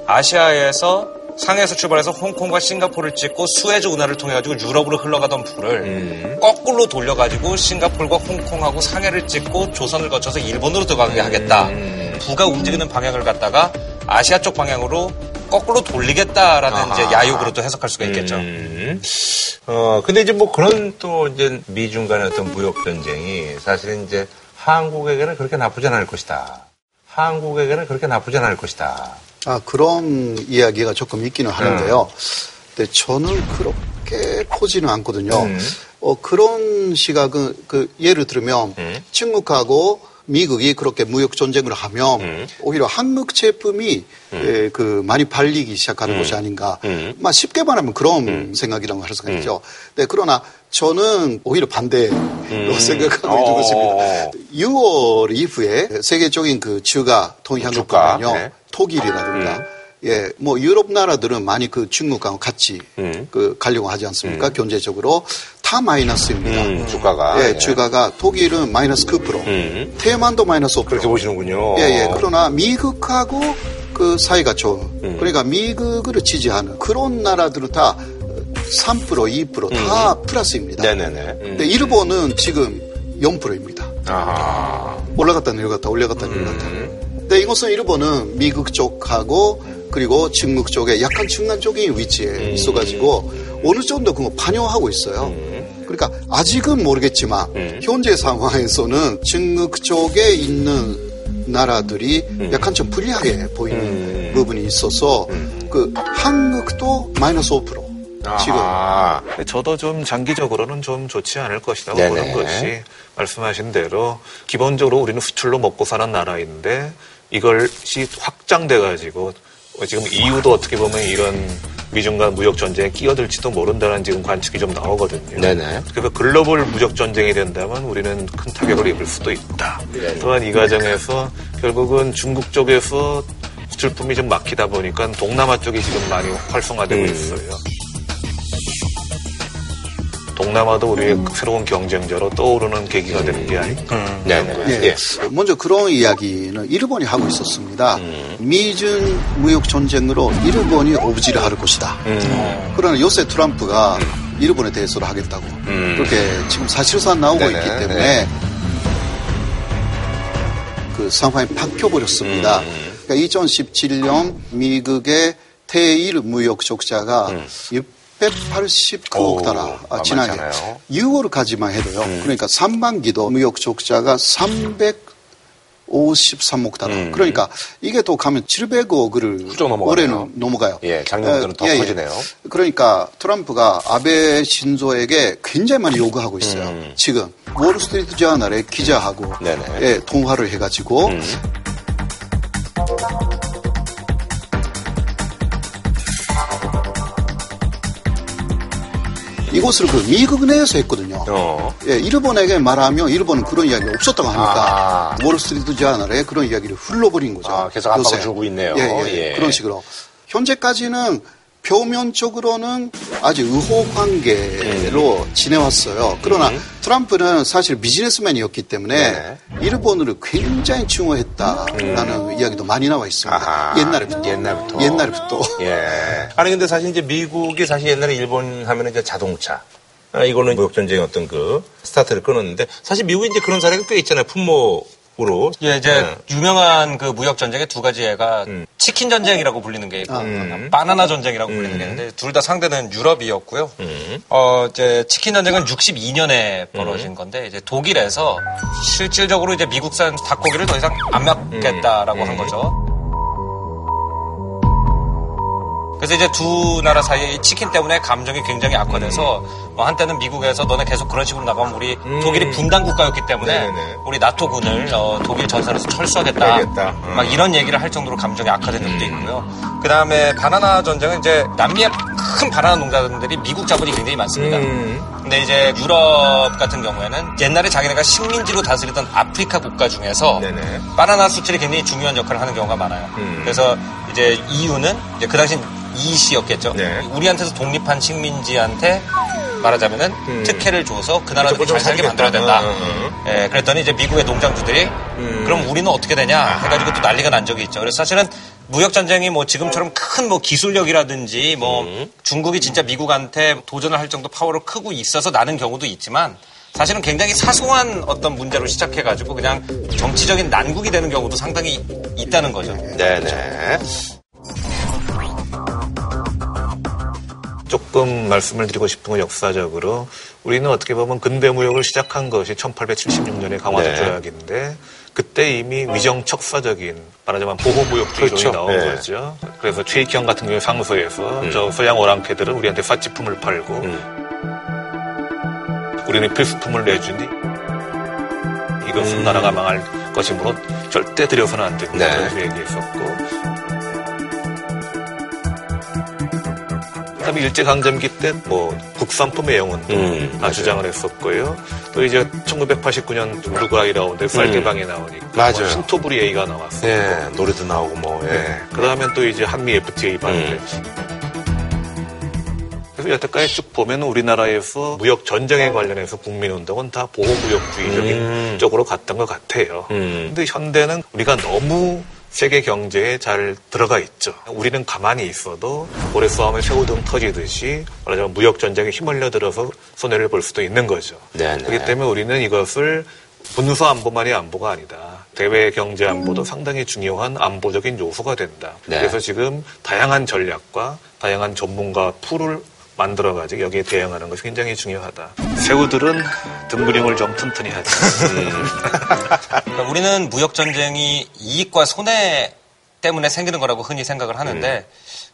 아시아에서 상해에서 출발해서 홍콩과 싱가포르를 찍고 수에즈 운하를 통해 가지고 유럽으로 흘러가던 불을 음. 거꾸로 돌려 가지고 싱가포르와 홍콩하고 상해를 찍고 조선을 거쳐서 일본으로 들어가게 하겠다. 음. 부가 움직이는 방향을 갖다가 아시아 쪽 방향으로 거꾸로 돌리겠다라는 아하. 이제 야욕으로 또 해석할 수가 있겠죠. 음. 어, 근데 이제 뭐 그런 또 이제 미중 간의 어떤 무역 전쟁이 사실은 이제 한국에게는 그렇게 나쁘지 않을 것이다. 한국에게는 그렇게 나쁘지 않을 것이다. 아, 그런 이야기가 조금 있기는 하는데요. 근데 저는 그렇게 보지는 않거든요. 음. 어, 그런 시각은, 그, 예를 들면, 중국하고 미국이 그렇게 무역 전쟁을 하면, 오히려 한국 제품이, 에, 그, 많이 팔리기 시작하는 것이 아닌가. 막 쉽게 말하면 그런 생각이라고 할 수가 있죠. 네, 그러나 저는 오히려 반대로 생각하고 있는 어. 것입니다. 6월 이후에 세계적인 그 주가 거는요. 네. 독일이라든가 예, 뭐 유럽 나라들은 많이 그 중국하고 같이 그 가려고 하지 않습니까? 경제적으로 다 마이너스입니다. 음, 주가가. 예, 예. 주가가 독일은 마이너스 9%, 대만도 마이너스 5%. 그렇게 보시는군요. 예, 예. 그러나 미국하고 그 사이가 좋은, 그러니까 미국을 지지하는 그런 나라들은 다 3%, 2%다 플러스입니다. 네네네. 음. 근데 일본은 지금 0%입니다. 아하. 올라갔다 내려갔다 올라갔다 내려갔다. 근데 이것은 일본은 미국 쪽하고 그리고 중국 쪽에 약간 중간적인 위치에 있어가지고 어느 정도 그거 반영하고 있어요. 그러니까 아직은 모르겠지만 현재 상황에서는 중국 쪽에 있는 나라들이 약간 좀 불리하게 보이는 부분이 있어서 그 한국도 마이너스 5% 지금. 근데 저도 좀 장기적으로는 좀 좋지 않을 것이라고 네네. 보는 것이 말씀하신 대로 기본적으로 우리는 수출로 먹고 사는 나라인데 이것이 확장돼 가지고 지금 EU도 어떻게 보면 이런 미중 간 무역 전쟁에 끼어들지도 모른다는 지금 관측이 좀 나오거든요. 네네. 그래서 글로벌 무역 전쟁이 된다면 우리는 큰 타격을 입을 수도 있다. 또한 이 과정에서 결국은 중국 쪽에서 수출품이 좀 막히다 보니까 동남아 쪽이 지금 많이 활성화되고 음. 있어요. 동남아도 우리의 새로운 경쟁자로 떠오르는 계기가 되는 게 아닐까. 예. 먼저 그런 이야기는 일본이 하고 있었습니다. 미중 무역 전쟁으로 일본이 오브지를 할 것이다. 그러나 요새 트럼프가 일본에 대해서도 하겠다고 그렇게 지금 사실상 나오고 네네. 있기 때문에 네. 그 상황이 바뀌어버렸습니다. 그러니까 2017년 미국의 대일 무역 적자가 689억 달러 아, 만만치 지난해 않아요. 6월까지만 해도요. 그러니까 상반기도 무역 적자가 353억 달러. 그러니까 이게 또 가면 700억을 넘어가네요. 올해는 넘어가요. 예, 작년보다는 더 예, 예. 커지네요. 그러니까 트럼프가 아베 신조에게 굉장히 많이 요구하고 있어요. 지금 월스트리트 저널에 기자하고 음. 음. 예, 통화를 해가지고 이것을 그 미국 내에서 했거든요. 어. 예, 일본에게 말하면 일본은 그런 이야기가 없었다고 하니까 아. 월스트리트 저널에 그런 이야기를 흘러버린 거죠. 아, 계속 압박을. 주고 있네요. 예, 예, 예. 그런 식으로. 현재까지는 표면적으로는 아주 의호 관계로 음. 지내왔어요. 그러나 트럼프는 사실 비즈니스맨이었기 때문에 네. 일본을 굉장히 중요했다라는 이야기도 많이 나와 있습니다. 음. 아하. 옛날부터. 옛날부터. 옛날부터. 예. 아니 근데 사실 이제 미국이 사실 옛날에 일본 하면 이제 자동차. 아, 이거는 무역 전쟁의 어떤 그 스타트를 끊었는데 사실 미국이 이제 그런 사례가 꽤 있잖아요. 품목 으로. 예, 이제 네. 유명한 그 무역 전쟁의 두 가지 예가 음. 치킨 전쟁이라고 불리는 게 있고 바나나 전쟁이라고 불리는 게 있는데 둘 다 상대는 유럽이었고요. 음. 어, 이제 치킨 전쟁은 62년에 벌어진 건데 이제 독일에서 실질적으로 이제 미국산 닭고기를 더 이상 안 먹겠다라고 음. 한 거죠. 그래서 이제 두 나라 사이에 이 치킨 때문에 감정이 굉장히 악화돼서 뭐 한때는 미국에서 너네 계속 그런 식으로 나가면 우리 독일이 분단 국가였기 때문에 음. 네네. 우리 나토군을 어, 독일 전선에서 철수하겠다. 음. 막 이런 얘기를 할 정도로 감정이 악화된 적도 있고요. 그 다음에 바나나 전쟁은 이제 남미의 큰 바나나 농가들이 미국 자본이 굉장히 많습니다. 음. 근데 이제 유럽 같은 경우에는 옛날에 자기네가 식민지로 다스리던 아프리카 국가 중에서 네네. 바나나 수출이 굉장히 중요한 역할을 하는 경우가 많아요. 음. 그래서 이제 EU는 이제 그 당시 이시였겠죠. 네. 우리한테서 독립한 식민지한테 말하자면은 특혜를 줘서 그 나라들이 좀잘 살게 살겠다. 만들어야 된다. 음, 음, 예, 그랬더니 이제 미국의 농장주들이 그럼 우리는 어떻게 되냐 해가지고 또 난리가 난 적이 있죠. 그래서 사실은 무역 전쟁이 뭐 지금처럼 큰 뭐 기술력이라든지 뭐 중국이 진짜 미국한테 도전을 할 정도 파워로 크고 있어서 나는 경우도 있지만 사실은 굉장히 사소한 어떤 문제로 시작해가지고 그냥 정치적인 난국이 되는 경우도 상당히 있다는 거죠. 네네. 조금 말씀을 드리고 싶은 건 역사적으로 우리는 어떻게 보면 근대 무역을 시작한 것이 1876년에 강화도 네. 조약인데 그때 이미 위정 척사적인 말하자면 보호무역주 그렇죠. 나온 네. 거죠. 그래서 최익형 같은 경우 상소에서 음. 저 서양 오랑캐들은 우리한테 사치품을 팔고 우리는 필수품을 내주니 이것은 음. 나라가 망할 것이므로 절대 들여서는 안 된다. 네. 고 얘기했었고 그다음에 일제강점기 때 뭐 국산품 애용운동 음. 주장을 했었고요. 또 이제 1989년 우루과이 라운드에 쌀개방이 나오니까 음. 맞아요. 뭐 신토부리에이가 나왔어요. 예, 노래도 나오고 뭐, 예. 네. 그다음에 또 이제 한미 FTA 발표했지. 그래서 여태까지 쭉 보면 우리나라에서 무역 전쟁에 관련해서 국민운동은 다 보호무역주의적인 음. 쪽으로 갔던 것 같아요. 음. 근데 현대는 우리가 너무 세계 경제에 잘 들어가 있죠. 우리는 가만히 있어도 고래 싸움에 새우등 터지듯이 말하자면 무역 전쟁에 휘말려 들어서 손해를 볼 수도 있는 거죠. 네네. 그렇기 때문에 우리는 이것을 분수 안보만이 안보가 아니다. 대외 경제 안보도 상당히 중요한 안보적인 요소가 된다. 네. 그래서 지금 다양한 전략과 다양한 전문가 풀을 만들어가지고 여기에 대응하는 것이 굉장히 중요하다. 새우들은 등근육을 좀 튼튼히 하지. 그러니까 우리는 무역 전쟁이 이익과 손해 때문에 생기는 거라고 흔히 생각을 하는데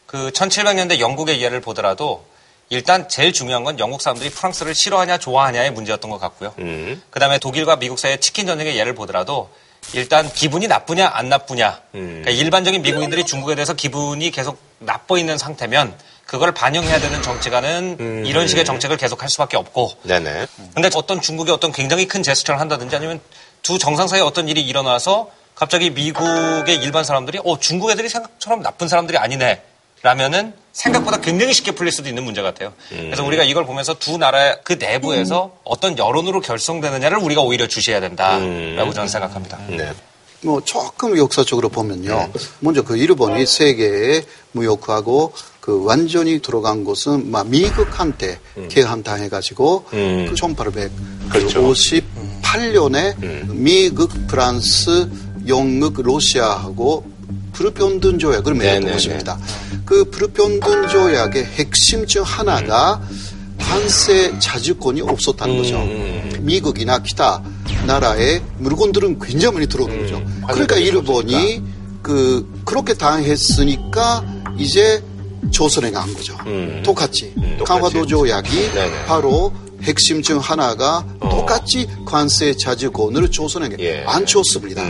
그 1700년대 영국의 예를 보더라도 일단 제일 중요한 건 영국 사람들이 프랑스를 싫어하냐 좋아하냐의 문제였던 것 같고요. 음. 그다음에 독일과 미국 사이의 치킨 전쟁의 예를 보더라도 일단 기분이 나쁘냐 안 나쁘냐. 음. 그러니까 일반적인 미국인들이 중국에 대해서 기분이 계속 나빠 있는 상태면 그걸 반영해야 되는 정치가는 음. 이런 식의 정책을 계속할 수밖에 없고 네네. 근데 어떤 중국이 어떤 굉장히 큰 제스처를 한다든지 아니면 두 정상 사이에 어떤 일이 일어나서 갑자기 미국의 일반 사람들이 어 중국 애들이 생각처럼 나쁜 사람들이 아니네 라면은 생각보다 굉장히 쉽게 풀릴 수도 있는 문제 같아요. 그래서 우리가 이걸 보면서 두 나라 그 내부에서 어떤 여론으로 결성되느냐를 우리가 오히려 주시해야 된다라고 저는 생각합니다. 뭐 조금 역사적으로 보면요. 먼저 그 일본이 세계에 무역하고 그 완전히 들어간 곳은 막 미국한테 개한당해가지고 그 1858년에 미국, 프랑스, 영국, 러시아하고 불평등 조약을 맺은 것입니다. 그 불평등 조약의 핵심 중 하나가 관세 자주권이 없었다는 거죠. 미국이나 기타 나라의 물건들은 굉장히 많이 들어오는 거죠. 그러니까 일본이 그 그렇게 당했으니까 이제 조선에 간 거죠. 똑같이. 강화도 조약이 바로 핵심 중 하나가 똑같이 관세 자주권을 조선에게 안 줬습니다.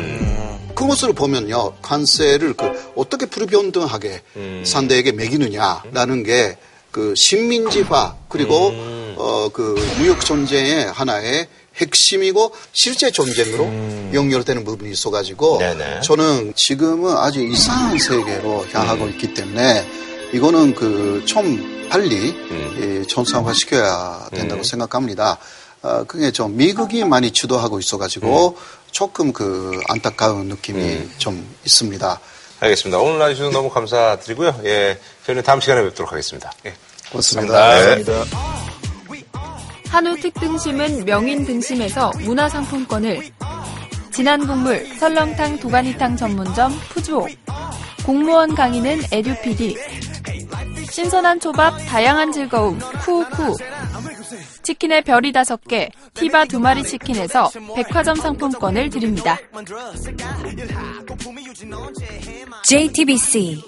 그것을 보면요, 관세를 그 어떻게 불변등하게 상대에게 매기느냐라는 게 그 식민지화 그리고 어 그 무역 전쟁의 하나의 핵심이고 실제 전쟁으로 연결되는 부분이 있어가지고 저는 지금은 아주 이상한 세계로 향하고 있기 때문에 이거는 그 좀 빨리 예, 정상화 시켜야 된다고 생각합니다. 어, 그게 좀 미국이 많이 주도하고 있어가지고 조금 그 안타까운 느낌이 좀 있습니다. 알겠습니다. 오늘 나와주셔서 너무 감사드리고요. 예, 저희는 다음 시간에 뵙도록 하겠습니다. 예. 고맙습니다. 네. 한우 특등심은 명인 등심에서 문화상품권을 진한 국물 설렁탕 도가니탕 전문점 푸주옥 공무원 강의는 에듀피디. 신선한 초밥 다양한 즐거움 쿠우쿠. 치킨의 별이 다섯 개 티바 두 마리 치킨에서 백화점 상품권을 드립니다. JTBC